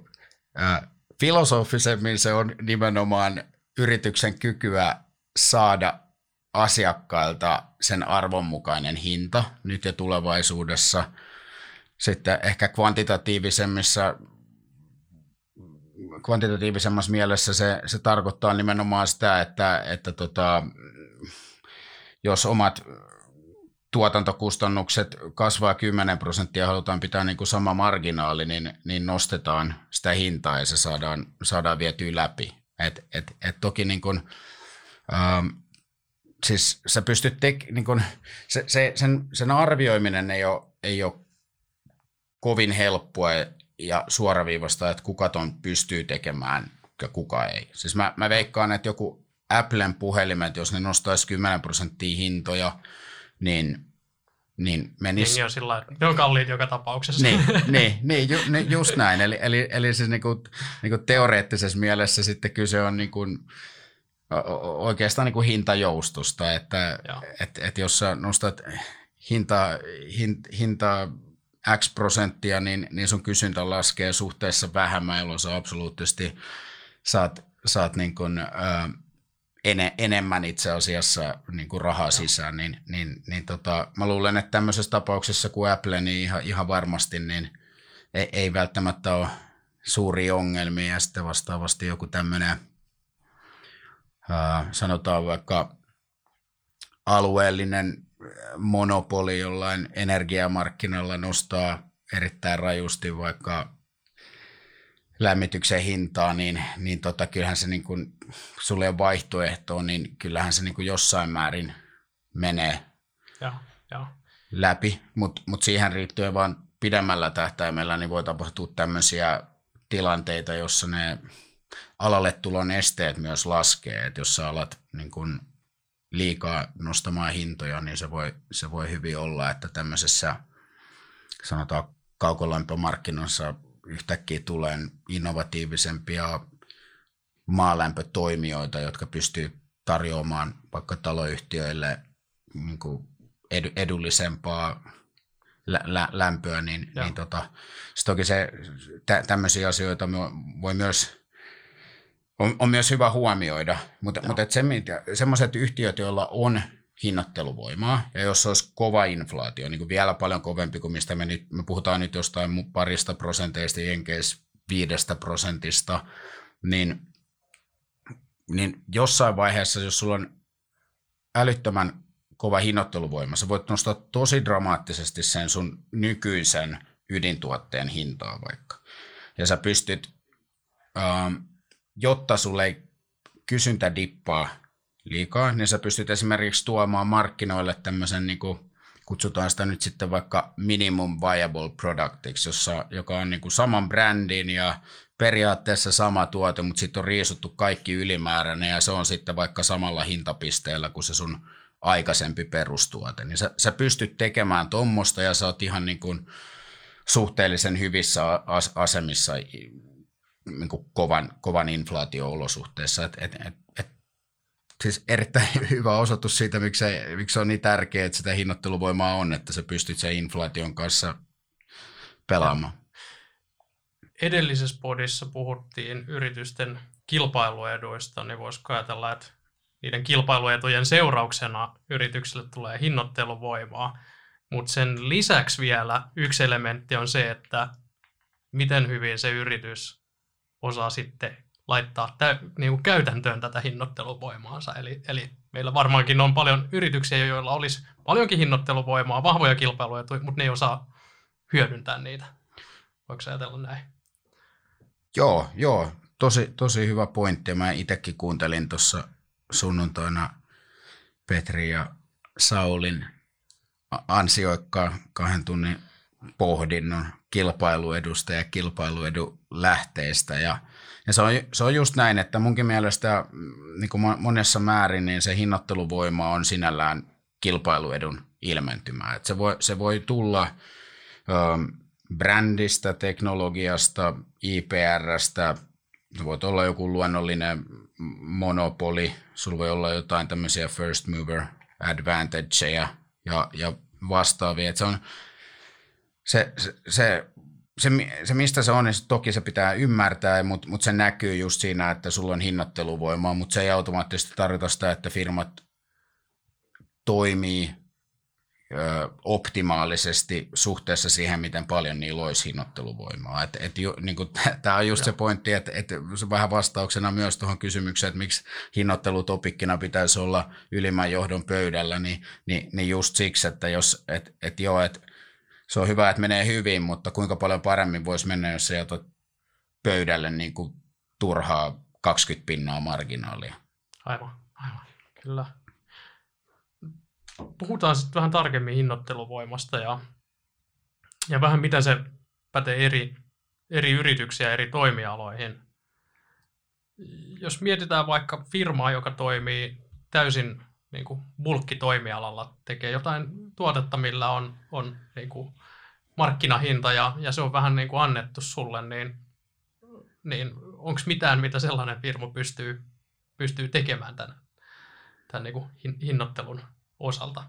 äh, filosofisemmin se on nimenomaan yrityksen kykyä saada asiakkailta sen arvonmukainen hinta nyt ja tulevaisuudessa. Sitten ehkä kvantitatiivisemmissa kvantitatiivisemmassa mielessä se, se tarkoittaa nimenomaan sitä, että, että tota, jos omat tuotantokustannukset kasvaa 10 prosenttia ja halutaan pitää niin kuin sama marginaali, niin, niin nostetaan sitä hintaa ja se saadaan, saadaan vietyä läpi. Et, et, et toki niin kun, ähm, siis sä pystyt tek, niin kun, se, se, sen, sen arvioiminen ei ole, ei ole kovin helppoa ja suoraviivasta, että kuka ton pystyy tekemään ja kuka ei. Siis mä, mä veikkaan, että joku Applen puhelimet, jos ne nostaisi 10 prosenttia hintoja, niin niin menisi... Niin on sillä ne on kalliit joka tapauksessa. Niin, niin, niin, ju, niin just näin. Eli, eli, eli siis niinku, niinku teoreettisessa mielessä sitten kyse on niinku, oikeastaan niinku hintajoustosta, että et, et jos sä nostat hintaa, hint, hintaa X prosenttia, niin, niin sun kysyntä laskee suhteessa vähemmän, jolloin sä absoluuttisesti saat, saat niin kuin, ö, ene, enemmän itse asiassa niin kuin rahaa sisään, niin, niin, niin tota, mä luulen, että tämmöisessä tapauksessa kuin Apple, niin ihan, ihan varmasti niin ei, ei välttämättä ole suuria ongelmia. Ja sitten vastaavasti joku tämmöinen, sanotaan vaikka alueellinen monopoli jollain energiamarkkinalla nostaa erittäin rajusti vaikka lämmityksen hintaa, niin, niin tota, kyllähän se niin kuin, sulle on vaihtoehtoa, niin kyllähän se niin kuin jossain määrin menee ja, ja. läpi, mutta mut siihen riittyen vaan pidemmällä tähtäimellä niin voi tapahtua tämmöisiä tilanteita, jossa ne alalle tulon esteet myös laskee, että jos sä alat niin kun liikaa nostamaan hintoja, niin se voi, se voi hyvin olla, että tämmöisessä sanotaan kaukolämpömarkkinoissa yhtäkkiä tulee innovatiivisempia maalämpötoimijoita, jotka pystyy tarjoamaan vaikka taloyhtiöille niin kuin edullisempaa lä- lämpöä, niin, niin tota, toki se, tä, tämmöisiä asioita voi myös, on, on myös hyvä huomioida, mutta, mutta se, semmoiset yhtiöt, joilla on hinnoitteluvoimaa, ja jos olisi kova inflaatio, niin kuin vielä paljon kovempi kuin mistä me nyt, me puhutaan nyt jostain parista prosenteista, jenkeis viidestä prosentista, niin, niin jossain vaiheessa, jos sulla on älyttömän kova hinnoitteluvoima, sä voit nostaa tosi dramaattisesti sen sun nykyisen ydintuotteen hintaa vaikka. Ja sä pystyt, ähm, jotta sulle ei kysyntä dippaa liikaa, niin sä pystyt esimerkiksi tuomaan markkinoille tämmöisen, niin kuin, kutsutaan sitä nyt sitten vaikka minimum viable productiksi, jossa, joka on niin kuin saman brändin ja periaatteessa sama tuote, mutta sitten on riisuttu kaikki ylimääräinen ja se on sitten vaikka samalla hintapisteellä kuin se sun aikaisempi perustuote. Niin sä, sä pystyt tekemään tuommoista ja sä oot ihan niin kuin suhteellisen hyvissä asemissa niin kuin kovan, kovan inflaatio-olosuhteessa. Et, et, et, et siis erittäin hyvä osoitus siitä, miksi se, miksi se on niin tärkeää, että sitä hinnoitteluvoimaa on, että sä pystyt sen inflaation kanssa pelaamaan. Edellisessä podissa puhuttiin yritysten kilpailueduista, niin voisiko ajatella, että niiden kilpailuetujen seurauksena yritykselle tulee hinnoitteluvoimaa. Mutta sen lisäksi vielä yksi elementti on se, että miten hyvin se yritys osaa sitten laittaa tä, niin kuin käytäntöön tätä hinnoitteluvoimaansa. Eli, eli meillä varmaankin on paljon yrityksiä, joilla olisi paljonkin hinnoitteluvoimaa, vahvoja kilpailuja, mutta ne ei osaa hyödyntää niitä. Voiko ajatella näin? Joo, joo. Tosi, tosi hyvä pointti. Mä itsekin kuuntelin tuossa sunnuntaina Petri ja Saulin ansioikkaan kahden tunnin pohdinnon kilpailuedusta ja kilpailuedun lähteistä. Ja, ja se, on, se on just näin, että munkin mielestä niin kuin monessa määrin niin se hinnoitteluvoima on sinällään kilpailuedun ilmentymä. Että se, voi, se voi tulla ö, brändistä, teknologiasta, IPRstä, se voi olla joku luonnollinen monopoli, sulla voi olla jotain tämmöisiä first mover advantageja ja, ja vastaavia. Se on, se, se, se, se, se, mistä se on, niin toki se pitää ymmärtää, mutta mut se näkyy just siinä, että sulla on hinnoitteluvoimaa, mutta se ei automaattisesti tarkoita sitä, että firmat toimii ö, optimaalisesti suhteessa siihen, miten paljon niillä olisi hinnoitteluvoimaa. Et, et niin Tämä on just Joo. se pointti, että et, vähän vastauksena myös tuohon kysymykseen, että miksi hinnoittelutopikkina pitäisi olla ylimmän johdon pöydällä, niin, niin, niin just siksi, että jos, et, et joo, että se on hyvä, että menee hyvin, mutta kuinka paljon paremmin voisi mennä, jos se jätät pöydälle niin kuin turhaa 20 pinnaa marginaalia. Aivan, aivan, kyllä. Puhutaan sitten vähän tarkemmin hinnoitteluvoimasta ja, ja vähän miten se pätee eri, eri yrityksiä eri toimialoihin. Jos mietitään vaikka firmaa, joka toimii täysin niin kuin bulkkitoimialalla, tekee jotain tuotetta, millä on, on niin kuin markkinahinta ja, ja se on vähän niin kuin annettu sulle, niin, niin onko mitään, mitä sellainen firma pystyy, pystyy tekemään tämän, tämän niin kuin hinnoittelun osalta?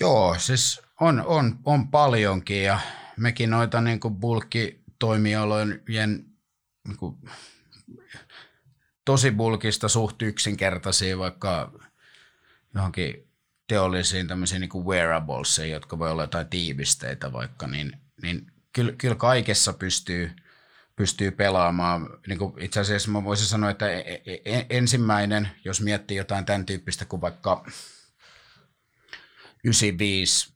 Joo, siis on, on, on paljonkin ja mekin noita niin kuin bulkkitoimialojen niin kuin, tosi bulkista suht yksinkertaisia vaikka johonkin teollisiin tämmöisiin niin wearables, jotka voi olla jotain tiivisteitä vaikka, niin, niin kyllä, kyllä kaikessa pystyy, pystyy pelaamaan. Niin kuin itse asiassa mä voisin sanoa, että e, e, e, ensimmäinen, jos miettii jotain tämän tyyppistä kuin vaikka 95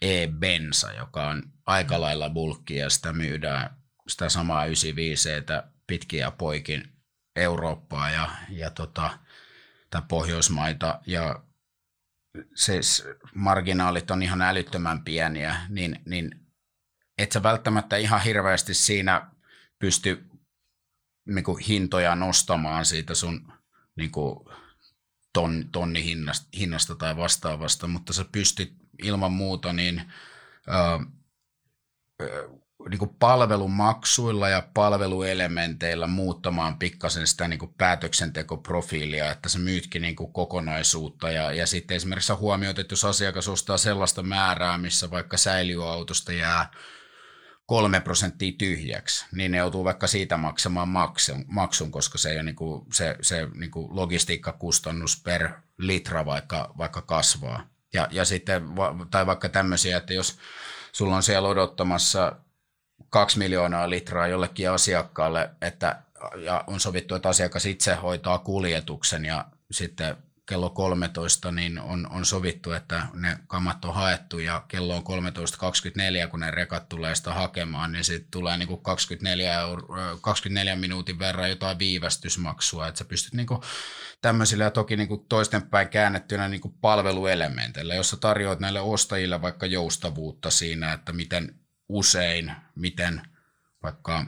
e-bensa, joka on aika lailla bulkki ja sitä myydään sitä samaa 95 pitkiä poikin Eurooppaa ja, ja tota, tai Pohjoismaita. Ja siis marginaalit on ihan älyttömän pieniä, niin, niin et sä välttämättä ihan hirveästi siinä pysty niin kuin hintoja nostamaan siitä sun niin kuin ton, tonni hinnasta, hinnasta tai vastaavasta, mutta sä pystyt ilman muuta niin, ää, niin kuin palvelumaksuilla ja palveluelementeillä muuttamaan pikkasen sitä niin kuin päätöksentekoprofiilia, että se myytkin niin kuin kokonaisuutta. Ja, ja sitten esimerkiksi huomioit, että jos asiakas ostaa sellaista määrää, missä vaikka säiliöautosta jää kolme prosenttia tyhjäksi, niin ne joutuu vaikka siitä maksamaan maksun, maksun koska se, ei ole niin kuin, se, se niin kuin logistiikkakustannus per litra vaikka, vaikka kasvaa. Ja, ja sitten, tai vaikka tämmöisiä, että jos sulla on siellä odottamassa kaksi miljoonaa litraa jollekin asiakkaalle, että, ja on sovittu, että asiakas itse hoitaa kuljetuksen ja sitten kello 13 niin on, on sovittu, että ne kamat on haettu ja kello on 13.24, kun ne rekat tulee sitä hakemaan, niin sitten tulee niin kuin 24, euro, 24 minuutin verran jotain viivästysmaksua, että sä pystyt niin kuin tämmöisillä ja toki niin kuin toistenpäin käännettynä niin palveluelementeillä, jossa tarjoat näille ostajille vaikka joustavuutta siinä, että miten usein, miten vaikka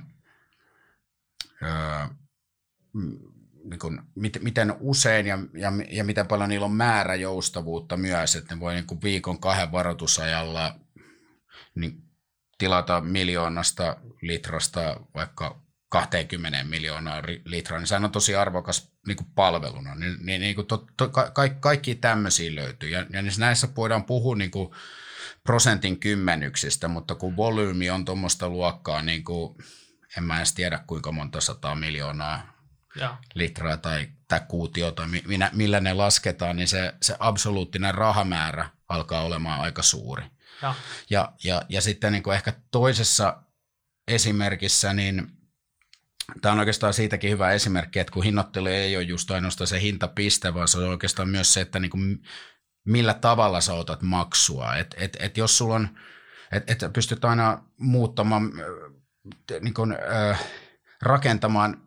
öö, niin kuin, mit, miten usein ja, ja, ja miten paljon niillä on määrä joustavuutta myös, että ne voi niin kuin viikon kahden varoitusajalla niin tilata miljoonasta litrasta vaikka 20 miljoonaa litraa, niin sehän on tosi arvokas niin kuin palveluna. Niin, niin, niin kuin to, to, ka, kaikki tämmöisiä löytyy. Ja, ja näissä voidaan puhua niin kuin prosentin kymmenyksistä, mutta kun volyymi on tuommoista luokkaa, niin kuin, en mä edes tiedä kuinka monta sataa miljoonaa ja. litraa tai, tai kuutiota, minä, millä ne lasketaan, niin se, se absoluuttinen rahamäärä alkaa olemaan aika suuri. Ja, ja, ja, ja sitten niin kuin ehkä toisessa esimerkissä, niin Tämä on oikeastaan siitäkin hyvä esimerkki, että kun hinnoittelu ei ole just ainoastaan se hintapiste, vaan se on oikeastaan myös se, että niin kuin millä tavalla sä otat maksua. Et, et, et jos sulla on, että et pystyt aina muuttamaan, äh, niin kuin, äh, rakentamaan,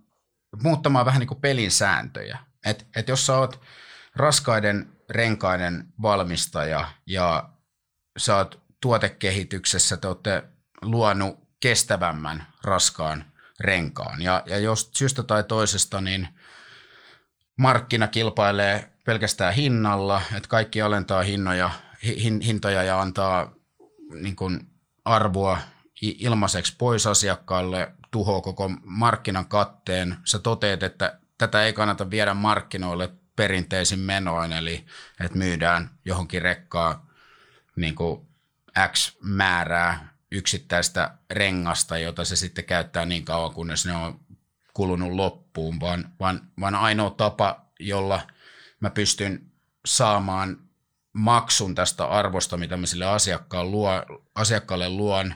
muuttamaan vähän niin kuin pelin sääntöjä. Et, et jos sä oot raskaiden renkaiden valmistaja ja sä oot tuotekehityksessä, te olette luonut kestävämmän raskaan renkaan. Ja, ja jos syystä tai toisesta, niin markkina kilpailee pelkästään hinnalla, että kaikki alentaa hinnoja, hin, hintoja ja antaa niin kuin arvoa ilmaiseksi pois asiakkaalle, tuhoaa koko markkinan katteen. Sä toteet, että tätä ei kannata viedä markkinoille perinteisin menoin, eli että myydään johonkin rekkaa niin kuin X määrää yksittäistä rengasta, jota se sitten käyttää niin kauan, kunnes ne on kulunut loppuun, vaan, vaan, vaan ainoa tapa, jolla – mä pystyn saamaan maksun tästä arvosta, mitä mä sille luo, asiakkaalle luon,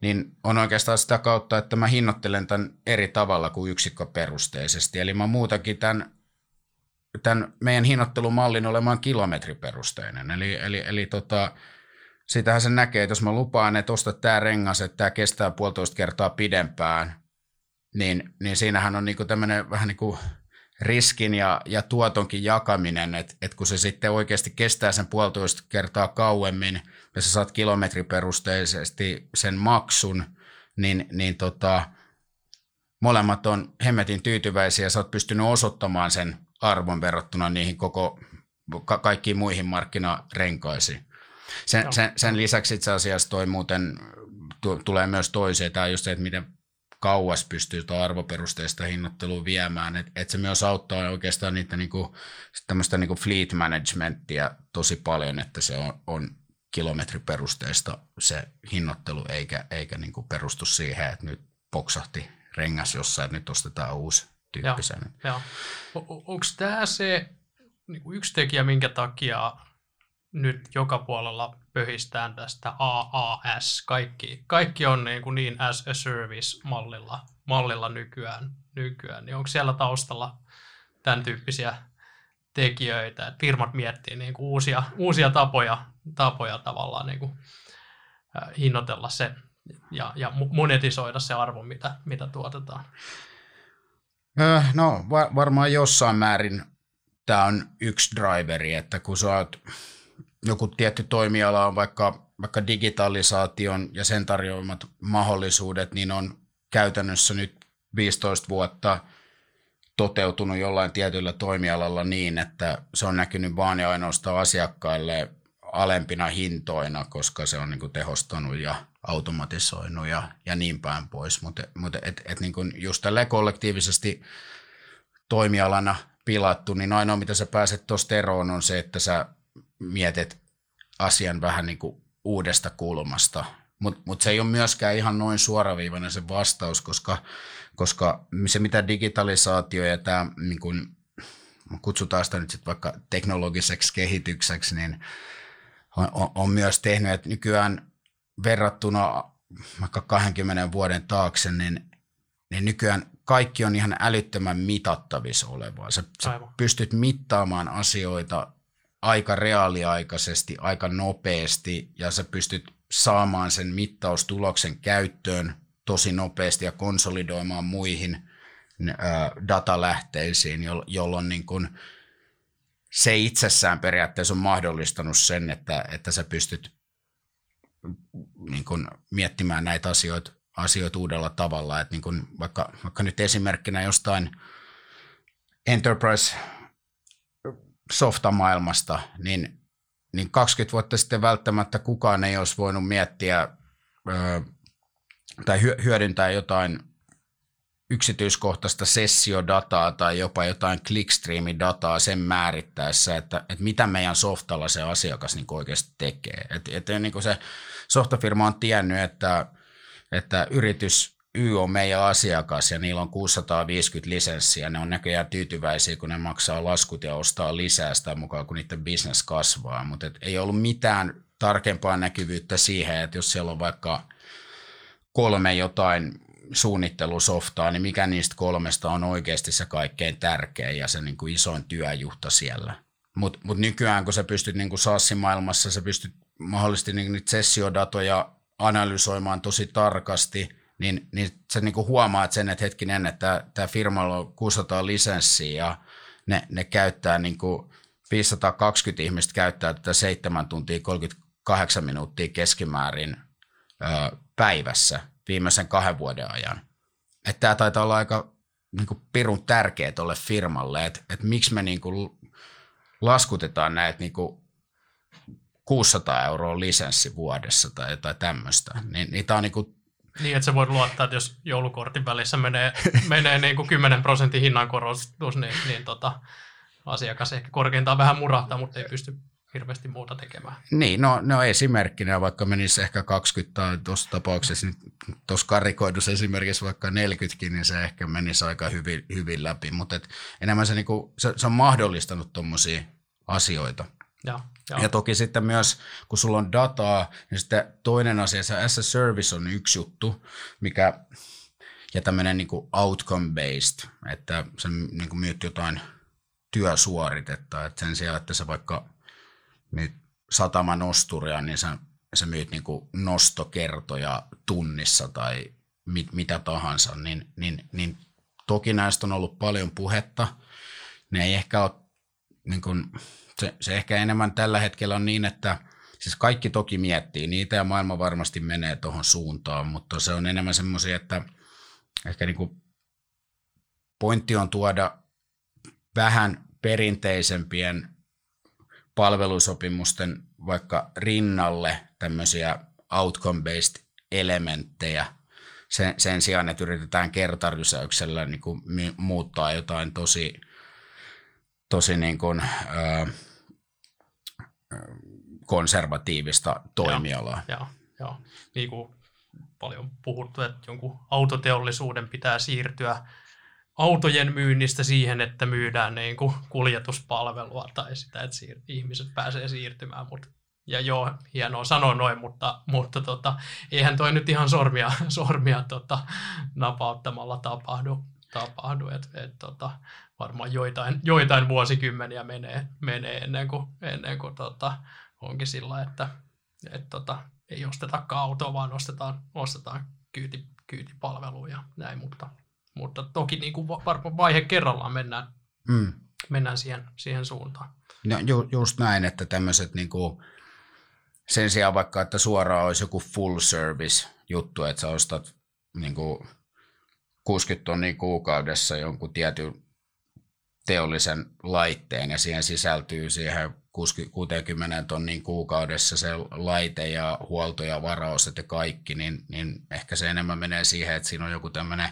niin on oikeastaan sitä kautta, että mä hinnoittelen tämän eri tavalla kuin yksikköperusteisesti. Eli mä muutakin tämän, tämän meidän hinnoittelumallin olemaan kilometriperusteinen. Eli, eli, eli tota, sitähän se näkee, että jos mä lupaan, että ostat tämä rengas, että tämä kestää puolitoista kertaa pidempään, niin, niin siinähän on niinku tämmöinen vähän niin kuin riskin ja, ja tuotonkin jakaminen, että et kun se sitten oikeasti kestää sen puolitoista kertaa kauemmin ja sä saat kilometriperusteisesti sen maksun, niin, niin tota, molemmat on hemmetin tyytyväisiä. Ja sä oot pystynyt osoittamaan sen arvon verrattuna niihin koko ka- kaikkiin muihin markkinarenkaisiin. Sen, sen, sen lisäksi itse asiassa toi muuten t- tulee myös toiseen, tämä just se, että miten kauas pystyy tuo arvoperusteista hinnoittelua viemään, että et se myös auttaa oikeastaan niitä niinku, tämmöistä niinku fleet managementtia tosi paljon, että se on, on kilometriperusteista se hinnoittelu, eikä, eikä niinku perustu siihen, että nyt poksahti rengas jossain, että nyt ostetaan uusi tyyppisen. Joo, joo. Onko tämä se niinku yksi tekijä, minkä takia nyt joka puolella pöhistään tästä AAS. Kaikki, kaikki on niin, kuin niin as a service mallilla, nykyään, nykyään. Niin onko siellä taustalla tämän tyyppisiä tekijöitä, että firmat miettii niin kuin uusia, uusia tapoja, tapoja tavallaan niin kuin, äh, hinnoitella se ja, ja monetisoida se arvo, mitä, mitä tuotetaan? No varmaan jossain määrin tämä on yksi driveri, että kun sä oot joku tietty toimiala on vaikka, vaikka digitalisaation ja sen tarjoamat mahdollisuudet, niin on käytännössä nyt 15 vuotta toteutunut jollain tietyllä toimialalla niin, että se on näkynyt vain ja ainoastaan asiakkaille alempina hintoina, koska se on niin kuin tehostanut ja automatisoinut ja, ja niin päin pois. Mutta mut et, et niin kuin just tälle kollektiivisesti toimialana pilattu, niin ainoa mitä sä pääset tuosta eroon on se, että sä mietit asian vähän niin kuin uudesta kulmasta. Mutta mut se ei ole myöskään ihan noin suoraviivainen se vastaus, koska, koska se mitä digitalisaatio ja tämä, niin kun, kutsutaan sitä nyt sit vaikka teknologiseksi kehitykseksi, niin on, on, on myös tehnyt, että nykyään verrattuna vaikka 20 vuoden taakse, niin, niin nykyään kaikki on ihan älyttömän mitattavissa olevaa. Sä, sä pystyt mittaamaan asioita aika reaaliaikaisesti, aika nopeasti ja sä pystyt saamaan sen mittaustuloksen käyttöön tosi nopeasti ja konsolidoimaan muihin datalähteisiin, jolloin niin kun se itsessään periaatteessa on mahdollistanut sen, että, että sä pystyt niin kun miettimään näitä asioita, asioita uudella tavalla. että niin kun vaikka, vaikka nyt esimerkkinä jostain enterprise softamaailmasta, niin, niin 20 vuotta sitten välttämättä kukaan ei olisi voinut miettiä ö, tai hyödyntää jotain yksityiskohtaista sessiodataa tai jopa jotain clickstream-dataa sen määrittäessä, että, että mitä meidän softalla se asiakas niin oikeasti tekee. Et, et, niin se softafirma on tiennyt, että, että yritys Y on meidän asiakas ja niillä on 650 lisenssiä. Ne on näköjään tyytyväisiä, kun ne maksaa laskut ja ostaa lisää sitä mukaan, kun niiden business kasvaa. Mutta ei ollut mitään tarkempaa näkyvyyttä siihen, että jos siellä on vaikka kolme jotain suunnittelusoftaa, niin mikä niistä kolmesta on oikeasti se kaikkein tärkein ja se niin kuin isoin työjuhta siellä. Mutta mut nykyään, kun sä pystyt niin SaaS-maailmassa, sä pystyt mahdollisesti niin niitä sessiodatoja analysoimaan tosi tarkasti – niin, niin sä niin kuin huomaat sen, että hetkinen, että tämä firmalla on 600 lisenssiä ja ne, ne käyttää niin kuin 520 ihmistä käyttää tätä 7 tuntia 38 minuuttia keskimäärin ö, päivässä viimeisen kahden vuoden ajan. Että tämä taitaa olla aika kuin pirun tärkeä tuolle firmalle, että, että miksi me niin kuin laskutetaan näitä kuin 600 euroa lisenssi vuodessa tai jotain tämmöistä. Niin, niin tämä on kuin niin, että se voi luottaa, että jos joulukortin välissä menee, menee niin kuin 10 prosentin hinnankorotus, niin, niin tota, asiakas ehkä korkeintaan vähän murahtaa, mutta ei pysty hirveästi muuta tekemään. Niin, no, no esimerkkinä, vaikka menisi ehkä 20 tai tuossa tapauksessa, niin tuossa karikoidussa esimerkiksi vaikka 40, niin se ehkä menisi aika hyvin, hyvin läpi, mutta enemmän se, niinku, se, se on mahdollistanut tuommoisia asioita. Ja, ja. ja toki sitten myös, kun sulla on dataa, niin sitten toinen asia, se as a service on yksi juttu, mikä, ja tämmöinen niin outcome-based, että sä niin kuin myyt jotain työsuoritetta, että sen sijaan, että sä vaikka myyt satama nosturia, niin sä, sä myyt niin kuin nostokertoja tunnissa tai mit, mitä tahansa, niin, niin, niin toki näistä on ollut paljon puhetta. Ne ei ehkä ole, niin kuin, se, se ehkä enemmän tällä hetkellä on niin, että siis kaikki toki miettii niitä ja maailma varmasti menee tuohon suuntaan, mutta se on enemmän semmoisia, että ehkä niin kuin pointti on tuoda vähän perinteisempien palvelusopimusten vaikka rinnalle tämmöisiä outcome-based elementtejä. Sen, sen sijaan, että yritetään kertarysäyksellä niin kuin muuttaa jotain tosi, tosi niin kuin, ö, konservatiivista toimialaa. Joo, joo. Niin kuin paljon puhuttu, että jonkun autoteollisuuden pitää siirtyä autojen myynnistä siihen, että myydään niin kuin kuljetuspalvelua tai sitä, että siir- ihmiset pääsee siirtymään. Mut, ja joo, hienoa sanoa noin, mutta, mutta tota, eihän toi nyt ihan sormia, sormia tota, napauttamalla tapahdu. Tapahdu. Et, et, tota, varmaan joitain, joitain vuosikymmeniä menee, menee ennen kuin, ennen kuin tota, onkin sillä, että et, tota, ei ostetakaan autoa, vaan ostetaan, ostetaan kyyti, kyytipalveluja ja näin, mutta mutta toki niin kuin varmaan vaihe kerrallaan mennään, mm. mennään siihen, siihen suuntaan. No, ju, just näin, että tämmöiset niin kuin, sen sijaan vaikka, että suoraan olisi joku full service juttu, että sä ostat niin kuin 60 tonnia kuukaudessa jonkun tietyn teollisen laitteen ja siihen sisältyy siihen 60 tonnin kuukaudessa se laite ja huolto ja varaoset ja kaikki, niin, niin ehkä se enemmän menee siihen, että siinä on joku tämmöinen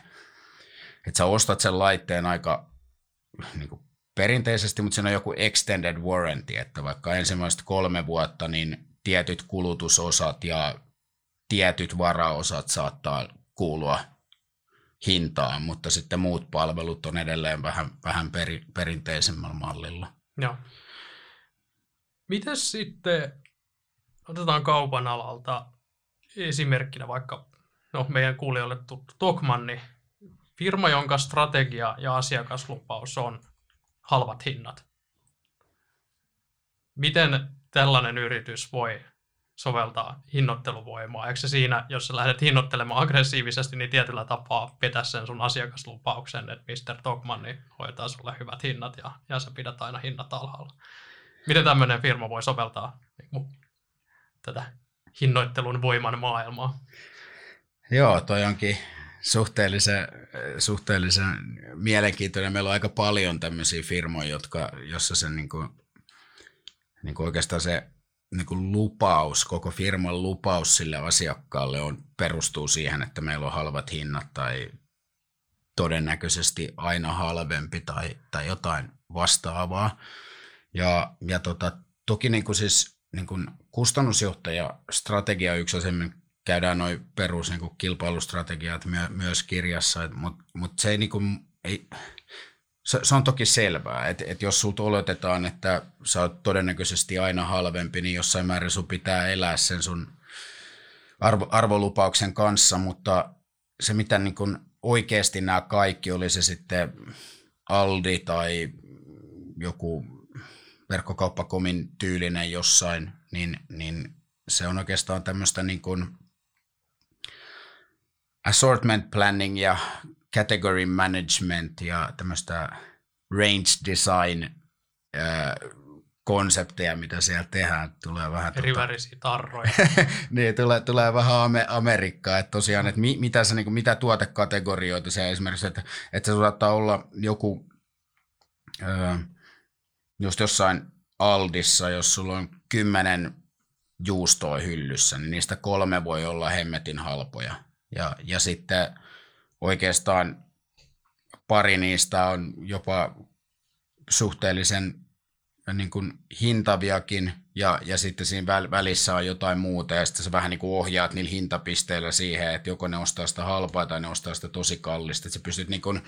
että sä ostat sen laitteen aika niin kuin perinteisesti, mutta siinä on joku extended warranty, että vaikka ensimmäiset kolme vuotta, niin tietyt kulutusosat ja tietyt varaosat saattaa kuulua hintaan, mutta sitten muut palvelut on edelleen vähän, vähän peri, perinteisemmällä mallilla. Joo. Miten sitten, otetaan kaupan alalta esimerkkinä vaikka no, meidän kuulijoille tuttu Tokmanni, firma, jonka strategia ja asiakaslupaus on halvat hinnat. Miten tällainen yritys voi soveltaa hinnoitteluvoimaa? Eikö se siinä, jos sä lähdet hinnoittelemaan aggressiivisesti, niin tietyllä tapaa petä sen sun asiakaslupauksen, että Mr. Togman niin hoitaa sulle hyvät hinnat ja, ja sä pidät aina hinnat alhaalla. Miten tämmöinen firma voi soveltaa niin tätä hinnoittelun voiman maailmaa? Joo, toi onkin suhteellisen, suhteellisen mielenkiintoinen. Meillä on aika paljon tämmöisiä firmoja, jotka, jossa se niin kuin, niin kuin oikeastaan se niin kuin lupaus, koko firman lupaus sille asiakkaalle on, perustuu siihen, että meillä on halvat hinnat tai todennäköisesti aina halvempi tai, tai jotain vastaavaa. Ja, ja tota, toki niin kuin siis niin kuin kustannusjohtaja strategia yksi käydään noin perus niin kuin kilpailustrategiat myö, myös kirjassa, mutta mut se ei, niin kuin, ei se, se on toki selvää, että et jos sulta oletetaan, että sä oot todennäköisesti aina halvempi, niin jossain määrin sun pitää elää sen sun arvo, arvolupauksen kanssa, mutta se mitä niin kuin oikeasti nämä kaikki, oli se sitten Aldi tai joku verkkokauppakomin tyylinen jossain, niin, niin se on oikeastaan tämmöistä niin kuin assortment planning ja category management ja tämmöistä range design konsepteja, mitä siellä tehdään, tulee vähän... Eri tota, tarroja. niin, tulee, tulee vähän Amerikkaa, että tosiaan, että mi, mitä, se, niin kuin, mitä tuotekategorioita se esimerkiksi, että, että se saattaa olla joku, ö, just jossain Aldissa, jos sulla on kymmenen juustoa hyllyssä, niin niistä kolme voi olla hemmetin halpoja. Ja, ja sitten oikeastaan pari niistä on jopa suhteellisen niin kuin hintaviakin ja, ja sitten siinä välissä on jotain muuta ja sitten sä vähän niin kuin ohjaat niillä hintapisteillä siihen, että joko ne ostaa sitä halpaa tai ne ostaa sitä tosi kallista, että sä pystyt niin kuin,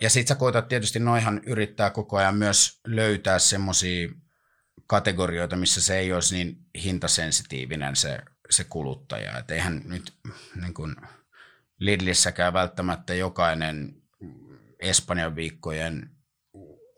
ja sitten sä koetat tietysti noihan yrittää koko ajan myös löytää semmoisia kategorioita, missä se ei olisi niin hintasensitiivinen se se kuluttaja. Että eihän nyt niin kuin Lidlissäkään välttämättä jokainen Espanjan viikkojen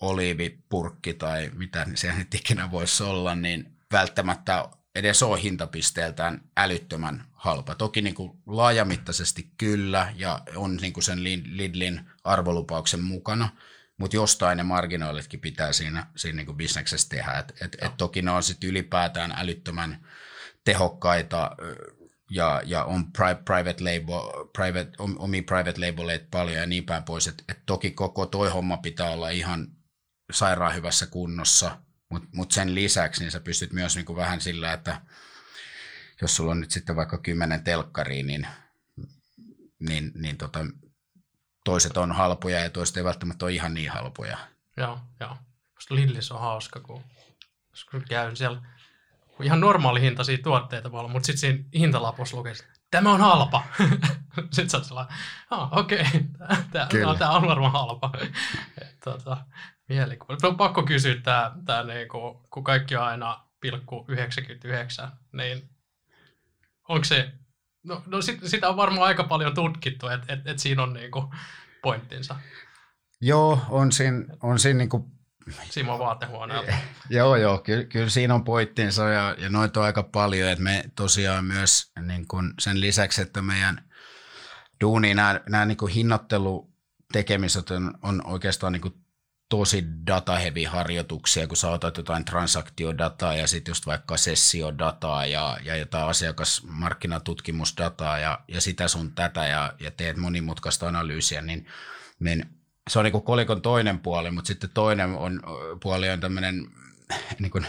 oliivipurkki tai mitä se nyt ikinä voisi olla, niin välttämättä edes ole hintapisteeltään älyttömän halpa. Toki niin kuin laajamittaisesti kyllä, ja on niin kuin sen Lidlin arvolupauksen mukana, mutta jostain ne marginaalitkin pitää siinä, siinä niin kuin bisneksessä tehdä. Et, et, et toki ne on sitten ylipäätään älyttömän tehokkaita ja, ja on private label, private, omi private labeleita paljon ja niin päin pois. Et, et toki koko toi homma pitää olla ihan sairaan hyvässä kunnossa, mutta mut sen lisäksi niin sä pystyt myös niinku vähän sillä, että jos sulla on nyt sitten vaikka kymmenen telkkaria, niin, niin, niin tota, toiset on halpoja ja toiset ei välttämättä ole ihan niin halpoja. Joo, joo. Lillis on hauska, kun käyn siellä ihan normaali hintaisia tuotteita voi olla, mutta sitten siinä hintalapussa lukee, tämä on halpa. sitten sä oot sellainen, ah, okei, okay. tämä on varmaan halpa. tota, mielikuva. On pakko kysyä tämä, tämä niinku, kun kaikki on aina pilkku 99, niin onko se, no, no sit, sitä on varmaan aika paljon tutkittu, että et, et siinä on niinku pointtinsa. Joo, on siinä, on siinä niinku Simo vaatehuoneelta. joo, joo, kyllä, kyllä siinä on poittinsa ja, ja noita on aika paljon, että me tosiaan myös niin kun sen lisäksi, että meidän duuni, nämä, nämä niin hinnoittelutekemiset on, on oikeastaan niin tosi datahevi harjoituksia, kun sä otat jotain transaktiodataa ja sitten just vaikka sessiodataa ja, ja jotain asiakasmarkkinatutkimusdataa ja, ja sitä sun tätä ja, ja teet monimutkaista analyysiä, niin, niin se on niin kolikon toinen puoli, mutta sitten toinen on, puoli on tämmöinen, niin kuin,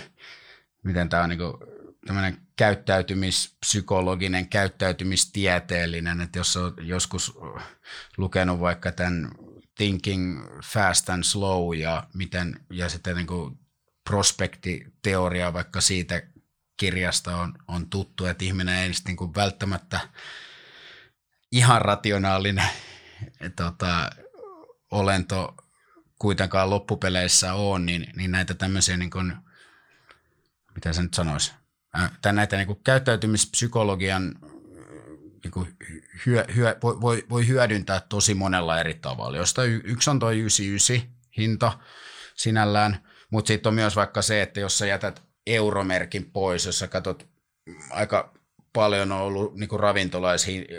miten tämä on niin kuin, tämmöinen käyttäytymispsykologinen, käyttäytymistieteellinen, että jos on joskus lukenut vaikka tämän Thinking Fast and Slow ja, miten, ja sitten niin kuin prospektiteoria vaikka siitä kirjasta on, on tuttu, että ihminen ei niin kuin välttämättä ihan rationaalinen tota, olento kuitenkaan loppupeleissä on, niin, niin näitä tämmöisiä, niin kuin, mitä se nyt sanoisi, tai näitä niin kuin käyttäytymispsykologian niin kuin hyö, hyö, voi, voi hyödyntää tosi monella eri tavalla, josta yksi on tuo 99 hinta sinällään, mutta sitten on myös vaikka se, että jos sä jätät euromerkin pois, jos sä katsot aika paljon on ollut niin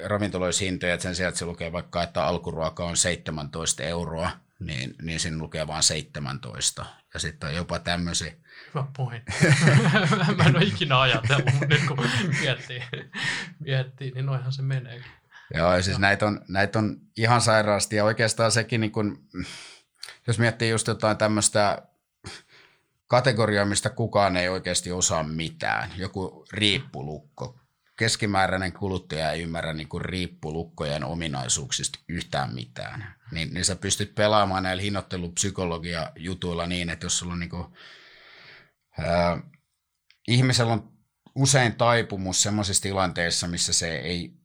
ravintoloishintoja, että sen sijaan, että se lukee vaikka, että alkuruoka on 17 euroa, niin, niin siinä lukee vain 17. Ja sitten on jopa tämmöisiä. Hyvä pointti. Mä en ole ikinä ajatellut, mutta nyt kun miettii, miettii niin noihan se menee. Joo, ja siis näitä on, näitä on ihan sairaasti, ja oikeastaan sekin, niin kun, jos miettii just jotain tämmöistä kategoriaa, mistä kukaan ei oikeasti osaa mitään, joku riippulukko, keskimääräinen kuluttaja ei ymmärrä niin kuin riippulukkojen ominaisuuksista yhtään mitään. Niin, niin sä pystyt pelaamaan näillä hinnoittelupsykologia jutuilla niin, että jos sulla on niin kuin, ää, ihmisellä on usein taipumus sellaisissa tilanteissa, missä se ei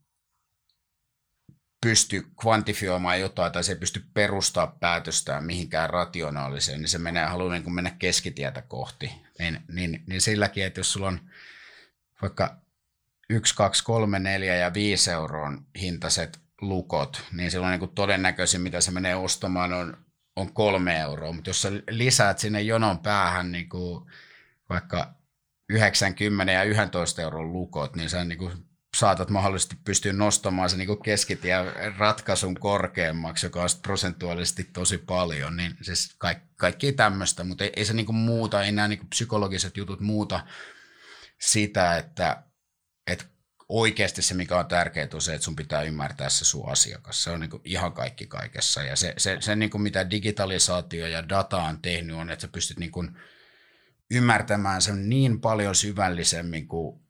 pysty kvantifioimaan jotain tai se ei pysty perustaa päätöstään mihinkään rationaaliseen, niin se menee, haluaa niin mennä keskitietä kohti. Niin, niin, niin silläkin, että jos sulla on vaikka 1, 2, 3, 4 ja 5 euron hintaiset lukot, niin silloin niin kuin todennäköisin, mitä se menee ostamaan, on, on kolme euroa. Mutta jos sä lisäät sinne jonon päähän niin kuin vaikka 90 ja 11 euron lukot, niin sä niin kuin saatat mahdollisesti pystyä nostamaan se niin keskitien ratkaisun korkeammaksi, joka on prosentuaalisesti tosi paljon. Niin siis kaikki, kaikki tämmöistä, mutta ei, ei se niin kuin muuta, ei nämä niin psykologiset jutut muuta sitä, että oikeasti se, mikä on tärkeää, on se, että sun pitää ymmärtää se sun asiakas. Se on niin ihan kaikki kaikessa. Ja se, se, se niin kuin mitä digitalisaatio ja data on tehnyt, on, että sä pystyt niin kuin ymmärtämään sen niin paljon syvällisemmin kuin,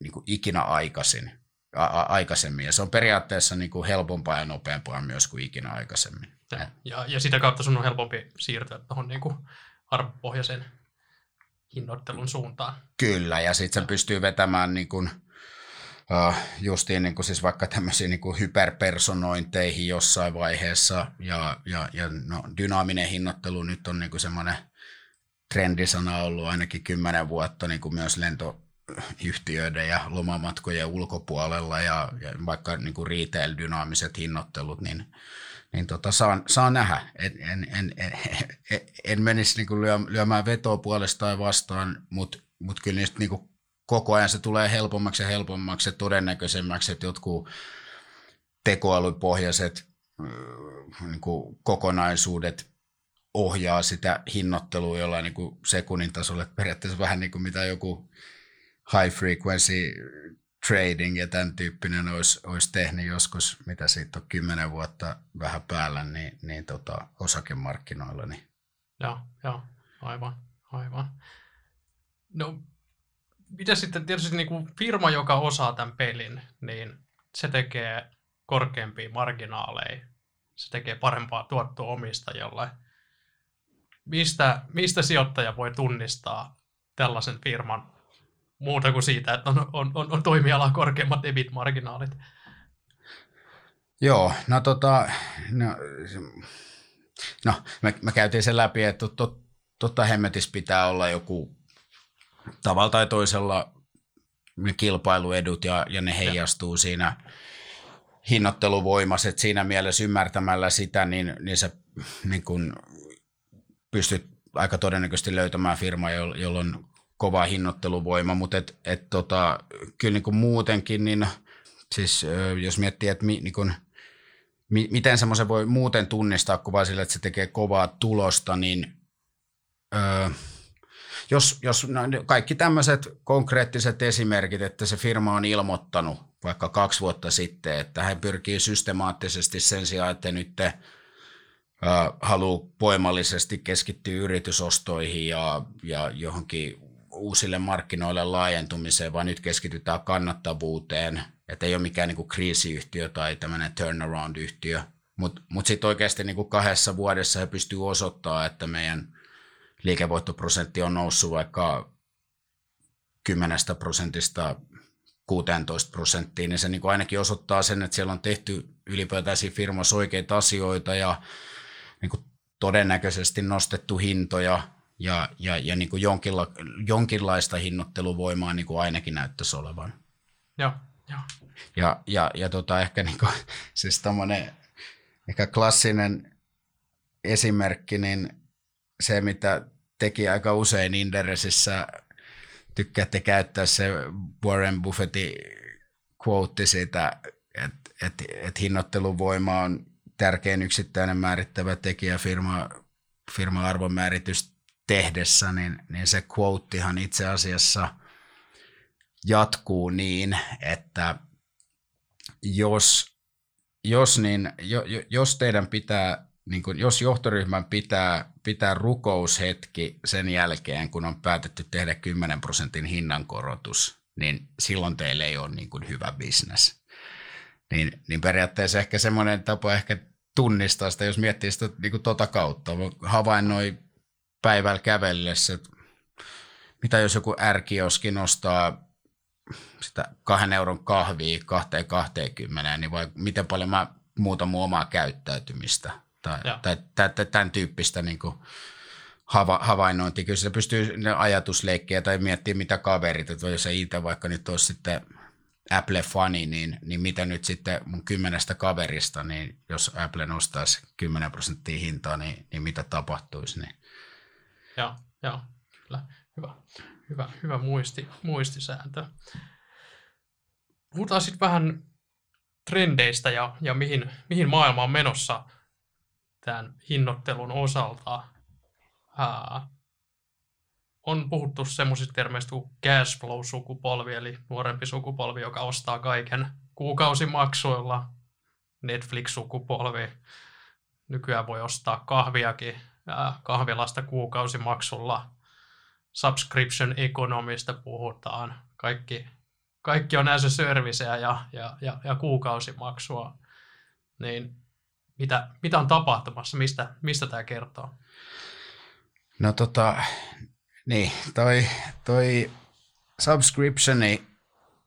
niin kuin ikinä aikaisin, a, a, aikaisemmin. Ja se on periaatteessa niin kuin helpompaa ja nopeampaa myös kuin ikinä aikaisemmin. Ja, ja, ja sitä kautta sun on helpompi siirtyä tuohon niin arvopohjaisen hinnoittelun suuntaan. Kyllä, ja sitten se pystyy vetämään niin kuin, uh, justiin niin kuin siis vaikka tämmöisiin niin kuin hyperpersonointeihin jossain vaiheessa, ja, ja, ja no, dynaaminen hinnoittelu nyt on niin kuin semmoinen trendisana ollut ainakin kymmenen vuotta niin kuin myös lentoyhtiöiden ja lomamatkojen ulkopuolella, ja, ja vaikka niin kuin retail-dynaamiset hinnoittelut, niin niin tota, saa, saa nähdä. En, en, en, en, en menisi niin lyö, lyömään vetoa puolestaan vastaan, mutta mut kyllä niistä niin koko ajan se tulee helpommaksi ja helpommaksi ja todennäköisemmäksi, että jotkut tekoälypohjaiset niin kuin kokonaisuudet ohjaa sitä hinnoittelua jollain niin kuin sekunnin tasolla. Periaatteessa vähän niin kuin mitä joku high frequency trading ja tämän tyyppinen olisi, olisi tehnyt joskus, mitä siitä on kymmenen vuotta vähän päällä, niin, niin tota, osakemarkkinoilla. Niin. Joo, joo, aivan, aivan. No, mitä sitten tietysti niin kuin firma, joka osaa tämän pelin, niin se tekee korkeampia marginaaleja, se tekee parempaa tuottoa omistajalle. Mistä, mistä sijoittaja voi tunnistaa tällaisen firman muuta kuin siitä, että on, on, on, on toimialaa korkeammat EBIT-marginaalit? Joo, no tota, no, no me, me käytiin sen läpi, että tot, totta hemmetis pitää olla joku tavalla tai toisella ne kilpailuedut ja, ja ne heijastuu ja. siinä hinnoitteluvoimassa, että siinä mielessä ymmärtämällä sitä, niin, niin sä niin kun pystyt aika todennäköisesti löytämään firma, jolla on kova hinnoitteluvoima, mutta et, et tota, kyllä niin kuin muutenkin, niin siis jos miettii, että mi, niin kuin, mi, miten semmoisen voi muuten tunnistaa kuin vain sillä, että se tekee kovaa tulosta, niin öö, jos, jos no, kaikki tämmöiset konkreettiset esimerkit, että se firma on ilmoittanut vaikka kaksi vuotta sitten, että hän pyrkii systemaattisesti sen sijaan, että nyt te, haluaa voimallisesti keskittyä yritysostoihin ja, ja johonkin uusille markkinoille laajentumiseen, vaan nyt keskitytään kannattavuuteen, että ei ole mikään niin kuin kriisiyhtiö tai tämmöinen turnaround-yhtiö, mutta mut, mut sitten oikeasti niin kuin kahdessa vuodessa he pystyy osoittamaan, että meidän liikevoittoprosentti on noussut vaikka 10 prosentista 16 prosenttiin, niin se niin kuin ainakin osoittaa sen, että siellä on tehty ylipäätään siinä firmassa oikeita asioita ja niin kuin todennäköisesti nostettu hintoja ja, ja, ja niin kuin jonkinla, jonkinlaista hinnoitteluvoimaa niin kuin ainakin näyttäisi olevan. Joo, joo. Ja, ja, ja tota, ehkä niin kuin, siis ehkä klassinen esimerkki, niin se, mitä teki aika usein Inderesissä, tykkäätte käyttää se Warren Buffettin quote siitä, että et, et hinnoitteluvoima on tärkein yksittäinen määrittävä tekijä firma, firma arvonmääritys tehdessä, niin, niin se quotehan itse asiassa jatkuu niin, että jos, jos, niin, jo, jos teidän pitää, niin kuin, jos johtoryhmän pitää, pitää rukoushetki sen jälkeen, kun on päätetty tehdä 10 prosentin hinnankorotus, niin silloin teille ei ole niin kuin hyvä bisnes. Niin, niin periaatteessa ehkä semmoinen tapa ehkä tunnistaa sitä, jos miettii sitä niin kuin tota kautta. Havainnoi päivällä kävellessä, että mitä jos joku ärkioski nostaa sitä kahden euron kahvia kahteen 20, niin vai miten paljon mä muutan mun omaa käyttäytymistä tai, tai, tai, tai tämän tyyppistä niin kuin hava, havainnointia. Kyllä se pystyy ajatusleikkejä tai miettimään mitä kaverit, että jos ei itse vaikka nyt olisi sitten Apple-fani, niin, niin mitä nyt sitten mun kymmenestä kaverista, niin jos Apple nostaisi 10 prosenttia hintaa, niin, niin mitä tapahtuisi, niin Joo, joo, kyllä. Hyvä, hyvä, hyvä muisti, muistisääntö. Puhutaan sitten vähän trendeistä ja, ja mihin, mihin maailma on menossa tämän hinnoittelun osalta. Ää, on puhuttu semmoisista termeistä kuin cash flow-sukupolvi, eli nuorempi sukupolvi, joka ostaa kaiken kuukausimaksuilla. Netflix-sukupolvi. Nykyään voi ostaa kahviakin kahvilasta kuukausimaksulla. Subscription economista puhutaan. Kaikki, kaikki on as a serviceä ja, ja, ja, ja kuukausimaksua. Niin mitä, mitä on tapahtumassa? Mistä, mistä tämä kertoo? No tota, niin, toi, toi subscriptioni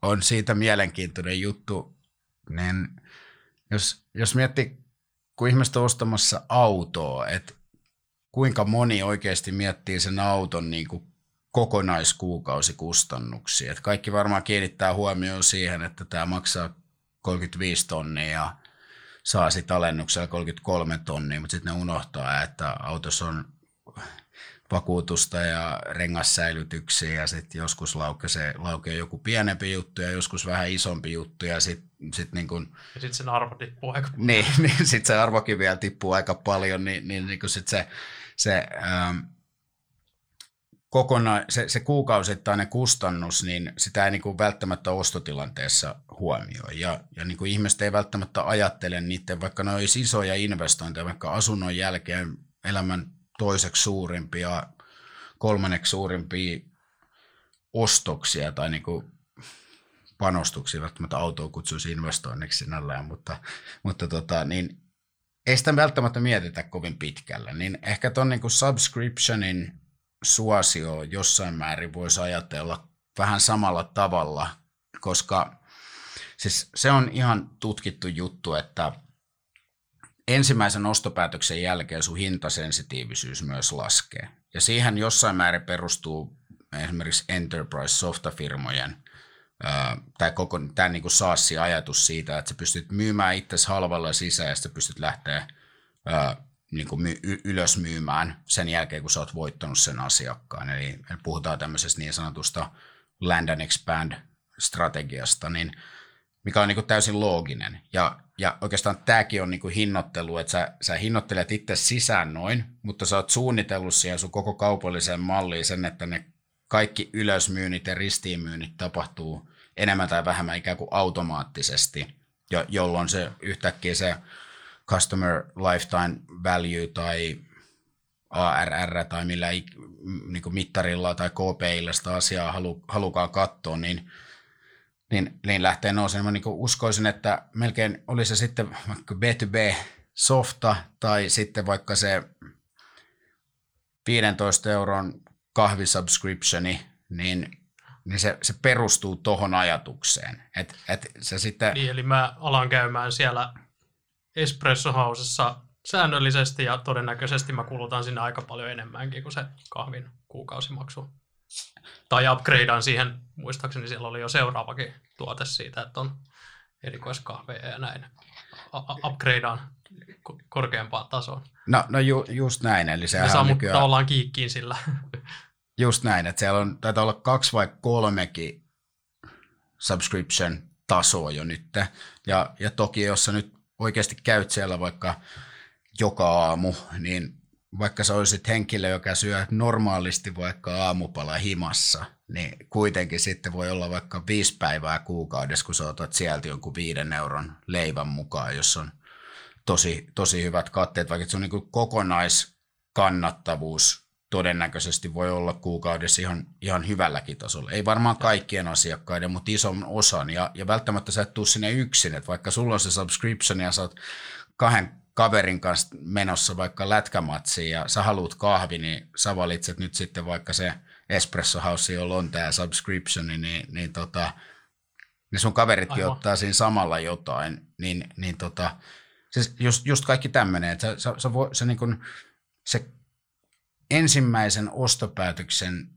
on siitä mielenkiintoinen juttu, niin jos, jos miettii, kun ihmiset on ostamassa autoa, että kuinka moni oikeasti miettii sen auton niin kuin kokonaiskuukausikustannuksia. Että kaikki varmaan kiinnittää huomioon siihen, että tämä maksaa 35 tonnia ja saa sitten alennuksella 33 tonnia, mutta sitten ne unohtaa, että autossa on vakuutusta ja rengassäilytyksiä ja sitten joskus laukee, laukee joku pienempi juttu ja joskus vähän isompi juttu ja sitten sit niin kun, ja sitten sen arvo tippuu aika paljon. Niin, niin sitten se arvokin vielä tippuu aika paljon, niin, niin, niin sitten se, se ähm, kokona, se, se kuukausittainen kustannus, niin sitä ei niin kuin välttämättä ostotilanteessa huomioi. Ja, ja niin kuin ihmiset ei välttämättä ajattele niiden, vaikka ne olisi isoja investointeja, vaikka asunnon jälkeen elämän toiseksi suurimpia, kolmanneksi suurimpia ostoksia tai niin kuin panostuksia, välttämättä autoa kutsuisi investoinniksi sinällään, mutta, mutta tota, niin ei sitä välttämättä mietitä kovin pitkällä. Niin ehkä tuon niin subscriptionin suosio jossain määrin voisi ajatella vähän samalla tavalla, koska siis se on ihan tutkittu juttu, että ensimmäisen ostopäätöksen jälkeen sun hintasensitiivisyys myös laskee. Ja siihen jossain määrin perustuu esimerkiksi enterprise-softafirmojen tai koko tämä niin SaaS-ajatus siitä, että sä pystyt myymään itse halvalla sisään ja sitten pystyt lähteä niin kuin my, ylös myymään sen jälkeen, kun sä oot voittanut sen asiakkaan. Eli puhutaan tämmöisestä niin sanotusta land and expand strategiasta, niin mikä on niin kuin täysin looginen. Ja, ja oikeastaan tämäkin on niin kuin hinnoittelu, että sä, sä hinnoittelet itse sisään noin, mutta sä oot suunnitellut siihen sun koko kaupalliseen malliin sen, että ne kaikki ylösmyynnit ja ristiinmyynnit tapahtuu enemmän tai vähemmän ikään kuin automaattisesti, jo, jolloin se yhtäkkiä se customer lifetime value tai ARR tai millä niin kuin mittarilla tai KPIllä sitä asiaa halu, halukaan katsoa, niin, niin, niin lähtee nousemaan. Niin uskoisin, että melkein oli se sitten vaikka B2B softa tai sitten vaikka se 15 euron kahvisubscriptioni, niin, niin se, se perustuu tuohon ajatukseen. Et, et se sitten... Niin, eli mä alan käymään siellä Espresso Housessa säännöllisesti ja todennäköisesti mä kulutan sinne aika paljon enemmänkin kuin se kahvin kuukausimaksu. Tai upgradean siihen, muistaakseni siellä oli jo seuraavakin tuote siitä, että on erikoiskahveja ja näin. upgradean korkeampaan tasoon. No, no ju, just näin. Eli sehän saa nykyään... tavallaan kiikkiin sillä. Just näin, että siellä on, taitaa olla kaksi vai kolmekin subscription tasoa jo nyt. Ja, ja toki jos sä nyt oikeasti käyt siellä vaikka joka aamu, niin vaikka sä olisit henkilö, joka syö normaalisti vaikka aamupala himassa, niin kuitenkin sitten voi olla vaikka viisi päivää kuukaudessa, kun sä otat sieltä jonkun viiden euron leivän mukaan, jos on tosi, tosi hyvät katteet, vaikka se on niin kokonaiskannattavuus todennäköisesti voi olla kuukaudessa ihan, ihan hyvälläkin tasolla. Ei varmaan kaikkien asiakkaiden, mutta ison osan. Ja, ja välttämättä sä et tuu sinne yksin. että vaikka sulla on se subscription ja sä oot kahden kaverin kanssa menossa vaikka lätkämatsiin ja sä haluat kahvi, niin sä valitset nyt sitten vaikka se Espresso House, jolla on tämä subscription, niin, niin, tota, niin sun kaveritkin Aivan. ottaa siinä samalla jotain. Niin, niin tota, siis just, just kaikki tämmöinen, että sä, sä, sä, voi, sä niin kun, se ensimmäisen ostopäätöksen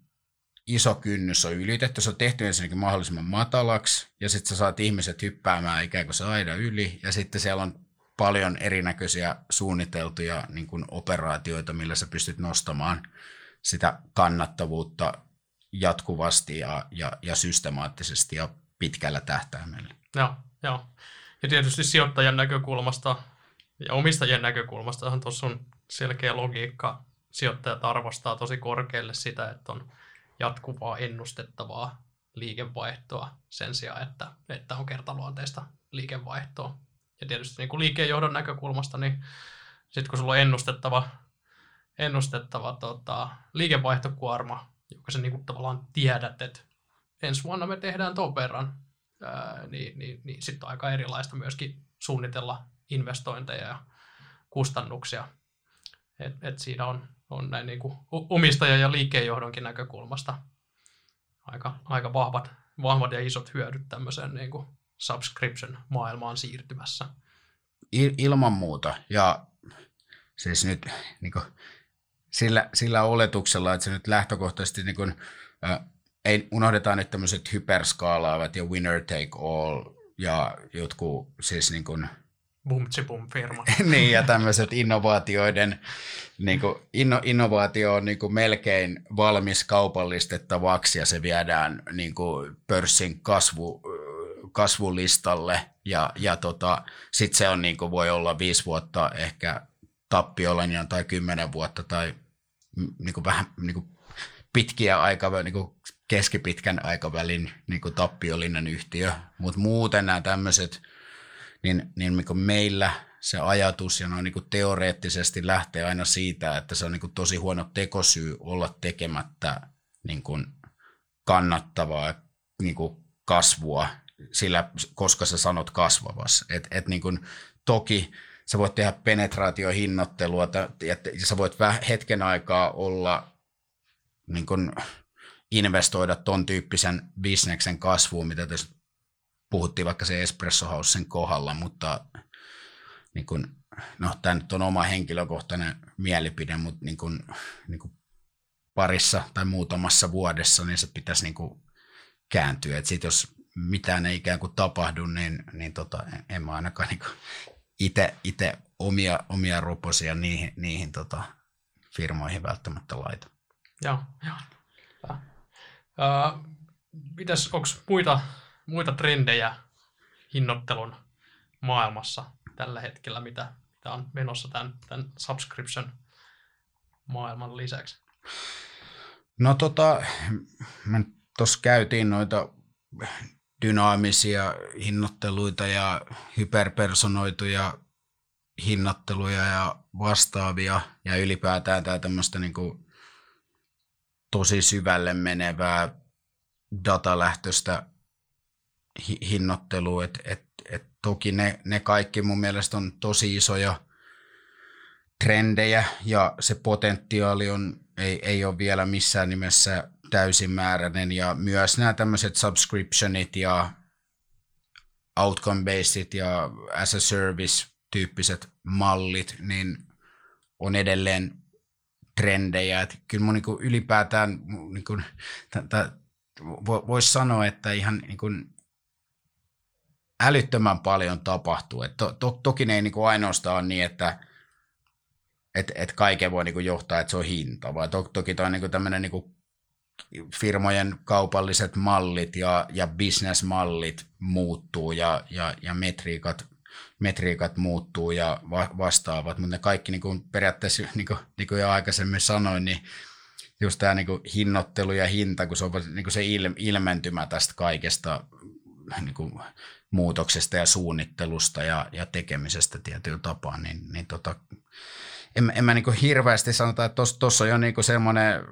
iso kynnys on ylitetty. Se on tehty ensinnäkin mahdollisimman matalaksi ja sitten sä saat ihmiset hyppäämään ikään kuin se aina yli ja sitten siellä on paljon erinäköisiä suunniteltuja niin kuin operaatioita, millä sä pystyt nostamaan sitä kannattavuutta jatkuvasti ja, ja, ja systemaattisesti ja pitkällä tähtäimellä. Joo, joo. Ja tietysti sijoittajan näkökulmasta ja omistajien näkökulmasta tuossa on selkeä logiikka sijoittajat arvostaa tosi korkealle sitä, että on jatkuvaa ennustettavaa liikevaihtoa sen sijaan, että, että on kertaluonteista liikevaihtoa. Ja tietysti niin kuin liikkeenjohdon näkökulmasta, niin sitten kun sulla on ennustettava, ennustettava tota, liikevaihtokuorma, joka sä niin kuin tavallaan tiedät, että ensi vuonna me tehdään tuon verran, ää, niin, niin, niin sitten on aika erilaista myöskin suunnitella investointeja ja kustannuksia. Et, et siinä on, on näin niin kuin omistajan ja liikkeenjohdonkin näkökulmasta aika, aika vahvat, vahvat ja isot hyödyt tämmöiseen niin kuin subscription-maailmaan siirtymässä. Il, ilman muuta. Ja siis nyt niin kuin, sillä, sillä oletuksella, että se nyt lähtökohtaisesti niin kuin, äh, ei, unohdetaan nyt tämmöiset hyperskaalaavat ja winner take all ja jotkut siis niin kuin, bum firma. niin, ja tämmöiset innovaatioiden, niin kuin, inno, innovaatio on niin kuin melkein valmis kaupallistettavaksi ja se viedään niin kuin pörssin kasvu, kasvulistalle ja, ja tota, sitten se on niin kuin, voi olla viisi vuotta ehkä tappiollinen tai kymmenen vuotta tai niin kuin vähän niin kuin pitkiä aikavälin, niin keskipitkän aikavälin niin kuin tappiollinen yhtiö, mutta muuten nämä tämmöiset, niin, niin, niin meillä se ajatus ja noin niin kuin teoreettisesti lähtee aina siitä, että se on niin kuin tosi huono tekosyy olla tekemättä niin kuin kannattavaa niin kuin kasvua, sillä, koska sä sanot kasvavassa. Et, et niin kuin, toki sä voit tehdä penetraatiohinnottelua ja sä voit hetken aikaa olla niin kuin, investoida ton tyyppisen bisneksen kasvuun, mitä tässä puhuttiin vaikka se Espresso Housen kohdalla, mutta niin kun, no, tämä nyt on oma henkilökohtainen mielipide, mutta niin kun, niin kun parissa tai muutamassa vuodessa niin se pitäisi niin kun kääntyä. Et sit jos mitään ei ikään kuin tapahdu, niin, niin tota, en mä ainakaan niin itse omia, omia roposia niihin, niihin tota, firmoihin välttämättä laita. Joo, joo. Uh, mitäs, onko muita, muita trendejä hinnoittelun maailmassa tällä hetkellä, mitä, mitä on menossa tämän, tämän subscription maailman lisäksi? No tota, me tuossa käytiin noita dynaamisia hinnoitteluita ja hyperpersonoituja hinnoitteluja ja vastaavia ja ylipäätään tämä tämmöistä niin kuin tosi syvälle menevää datalähtöistä hinnoittelua. Et, et, et toki ne, ne kaikki mun mielestä on tosi isoja trendejä ja se potentiaali on, ei, ei ole vielä missään nimessä täysimääräinen ja myös nämä tämmöiset subscriptionit ja outcome-based ja as a service tyyppiset mallit, niin on edelleen trendejä. Että kyllä mun niin ylipäätään niin kuin, voisi sanoa, että ihan niin kuin, älyttömän paljon tapahtuu. Et to, to, toki ne ei niin kuin ainoastaan niin, että et, et kaiken voi niin kuin johtaa, että se on hinta, vaan to, toki toi niin tämmöinen niin firmojen kaupalliset mallit ja, ja bisnesmallit muuttuu ja, ja, ja metriikat metriikat muuttuu ja va- vastaavat, mutta ne kaikki niin kuin periaatteessa, niin kuin, niin kuin jo aikaisemmin sanoin, niin just tämä niin kuin hinnoittelu ja hinta, kun se on niin kuin se il- ilmentymä tästä kaikesta niin kuin muutoksesta ja suunnittelusta ja, ja tekemisestä tietyllä tapaa, niin, niin tota, en, en mä niin hirveästi sanota, että tuossa on jo niin semmoinen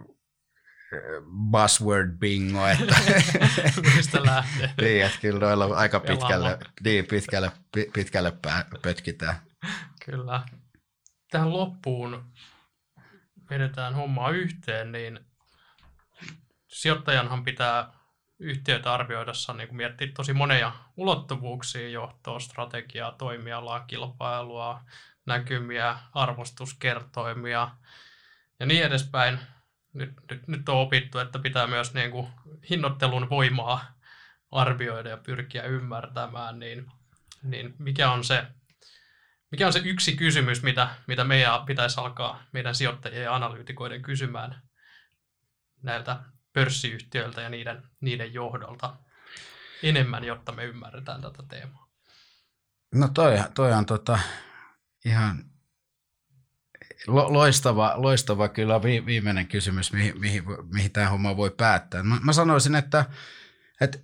buzzword bingo, että mistä lähtee. niin, että kyllä noilla aika pitkälle, niin, pitkälle, pitkälle pötkitään. Kyllä. Tähän loppuun vedetään hommaa yhteen, niin sijoittajanhan pitää yhtiöitä arvioidessa niin miettiä tosi monia ulottuvuuksia, johtoa, strategiaa, toimialaa, kilpailua, näkymiä, arvostuskertoimia ja niin edespäin. Nyt, nyt, nyt on opittu, että pitää myös niin kuin hinnoittelun voimaa arvioida ja pyrkiä ymmärtämään, niin, niin mikä on se mikä on se yksi kysymys, mitä, mitä meidän pitäisi alkaa meidän sijoittajien ja analyytikoiden kysymään näiltä pörssiyhtiöiltä ja niiden, niiden johdolta enemmän, jotta me ymmärretään tätä teemaa? No toi, toi on tota, ihan loistava, loistava kyllä viimeinen kysymys, mihin, mihin, mihin tämä homma voi päättää. Mä, mä sanoisin, että, että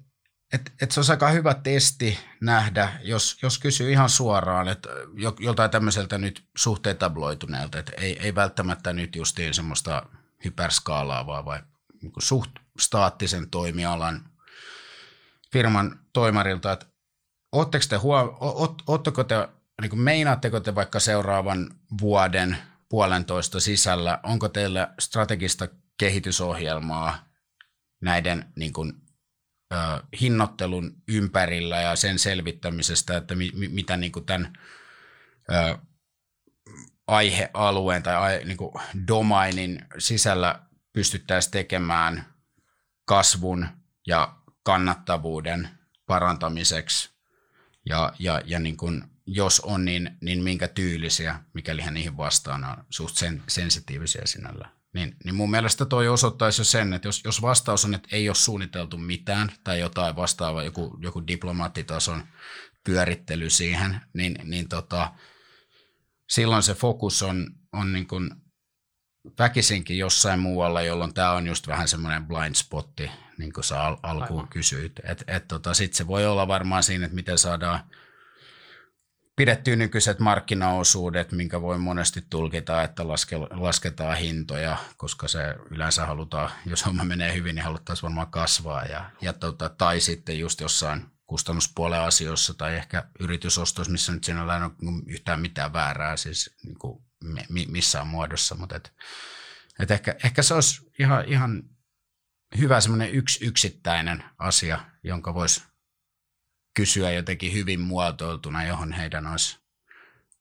et, et se on aika hyvä testi nähdä, jos, jos kysyy ihan suoraan, että joltain tämmöiseltä nyt suhteet tabloituneelta, että ei, ei välttämättä nyt justiin semmoista hyperskaalaavaa vai niin suht staattisen toimialan firman toimarilta, että ootteko te, huo, ootteko te niin meinaatteko te vaikka seuraavan vuoden puolentoista sisällä, onko teillä strategista kehitysohjelmaa näiden niin kuin, ö, hinnoittelun ympärillä ja sen selvittämisestä, että mi, mi, mitä niin kuin tämän ö, aihealueen tai ai, niin kuin domainin sisällä pystyttäisiin tekemään kasvun ja kannattavuuden parantamiseksi Ja, ja, ja niin kuin, jos on, niin, niin minkä tyylisiä, mikäli hän niihin vastaan on suht sen, sensitiivisiä sinällä. Niin, niin mun mielestä toi osoittaisi jo sen, että jos, jos vastaus on, että ei ole suunniteltu mitään tai jotain vastaavaa, joku, joku diplomaattitason pyörittely siihen, niin, niin tota, silloin se fokus on, on niin kuin väkisinkin jossain muualla, jolloin tämä on just vähän semmoinen blind spotti, niin kuin sä al- alkuun Aivan. kysyit. Et, et tota, Sitten se voi olla varmaan siinä, että miten saadaan pidettyä nykyiset markkinaosuudet, minkä voi monesti tulkita, että laske, lasketaan hintoja, koska se yleensä halutaan, jos homma menee hyvin, niin haluttaisiin varmaan kasvaa. Ja, ja tota, tai sitten just jossain kustannuspuolen asioissa tai ehkä yritysostossa, missä nyt ei ole yhtään mitään väärää siis niin kuin missään muodossa, mutta et, et ehkä, ehkä se olisi ihan, ihan hyvä semmoinen yksi yksittäinen asia, jonka voisi kysyä jotenkin hyvin muotoiltuna, johon heidän olisi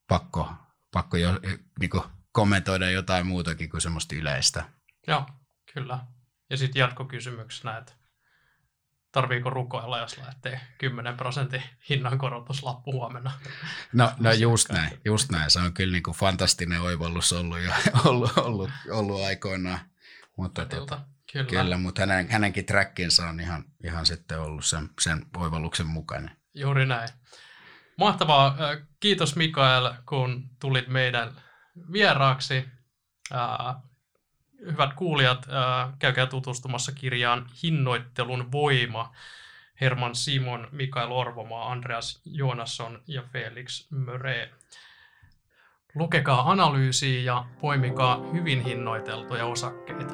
pakko, pakko jo, niin kommentoida jotain muutakin kuin semmoista yleistä. Joo, kyllä. Ja sitten jatkokysymyksenä, että tarviiko rukoilla, jos lähtee 10 prosentin hinnankorotuslappu huomenna? No, no just näin, just näin. Se on kyllä niin kuin fantastinen oivallus ollut, jo, ollut, ollut, ollut aikoinaan. Mutta tota, kyllä. kyllä, mutta hänen, hänenkin trackinsa on ihan, ihan sitten ollut sen, sen oivalluksen mukainen. Juuri näin. Mahtavaa. Kiitos Mikael, kun tulit meidän vieraaksi hyvät kuulijat, äh, käykää tutustumassa kirjaan Hinnoittelun voima. Herman Simon, Mikael Orvomaa, Andreas Joonasson ja Felix Möre. Lukekaa analyysiä ja poimikaa hyvin hinnoiteltuja osakkeita.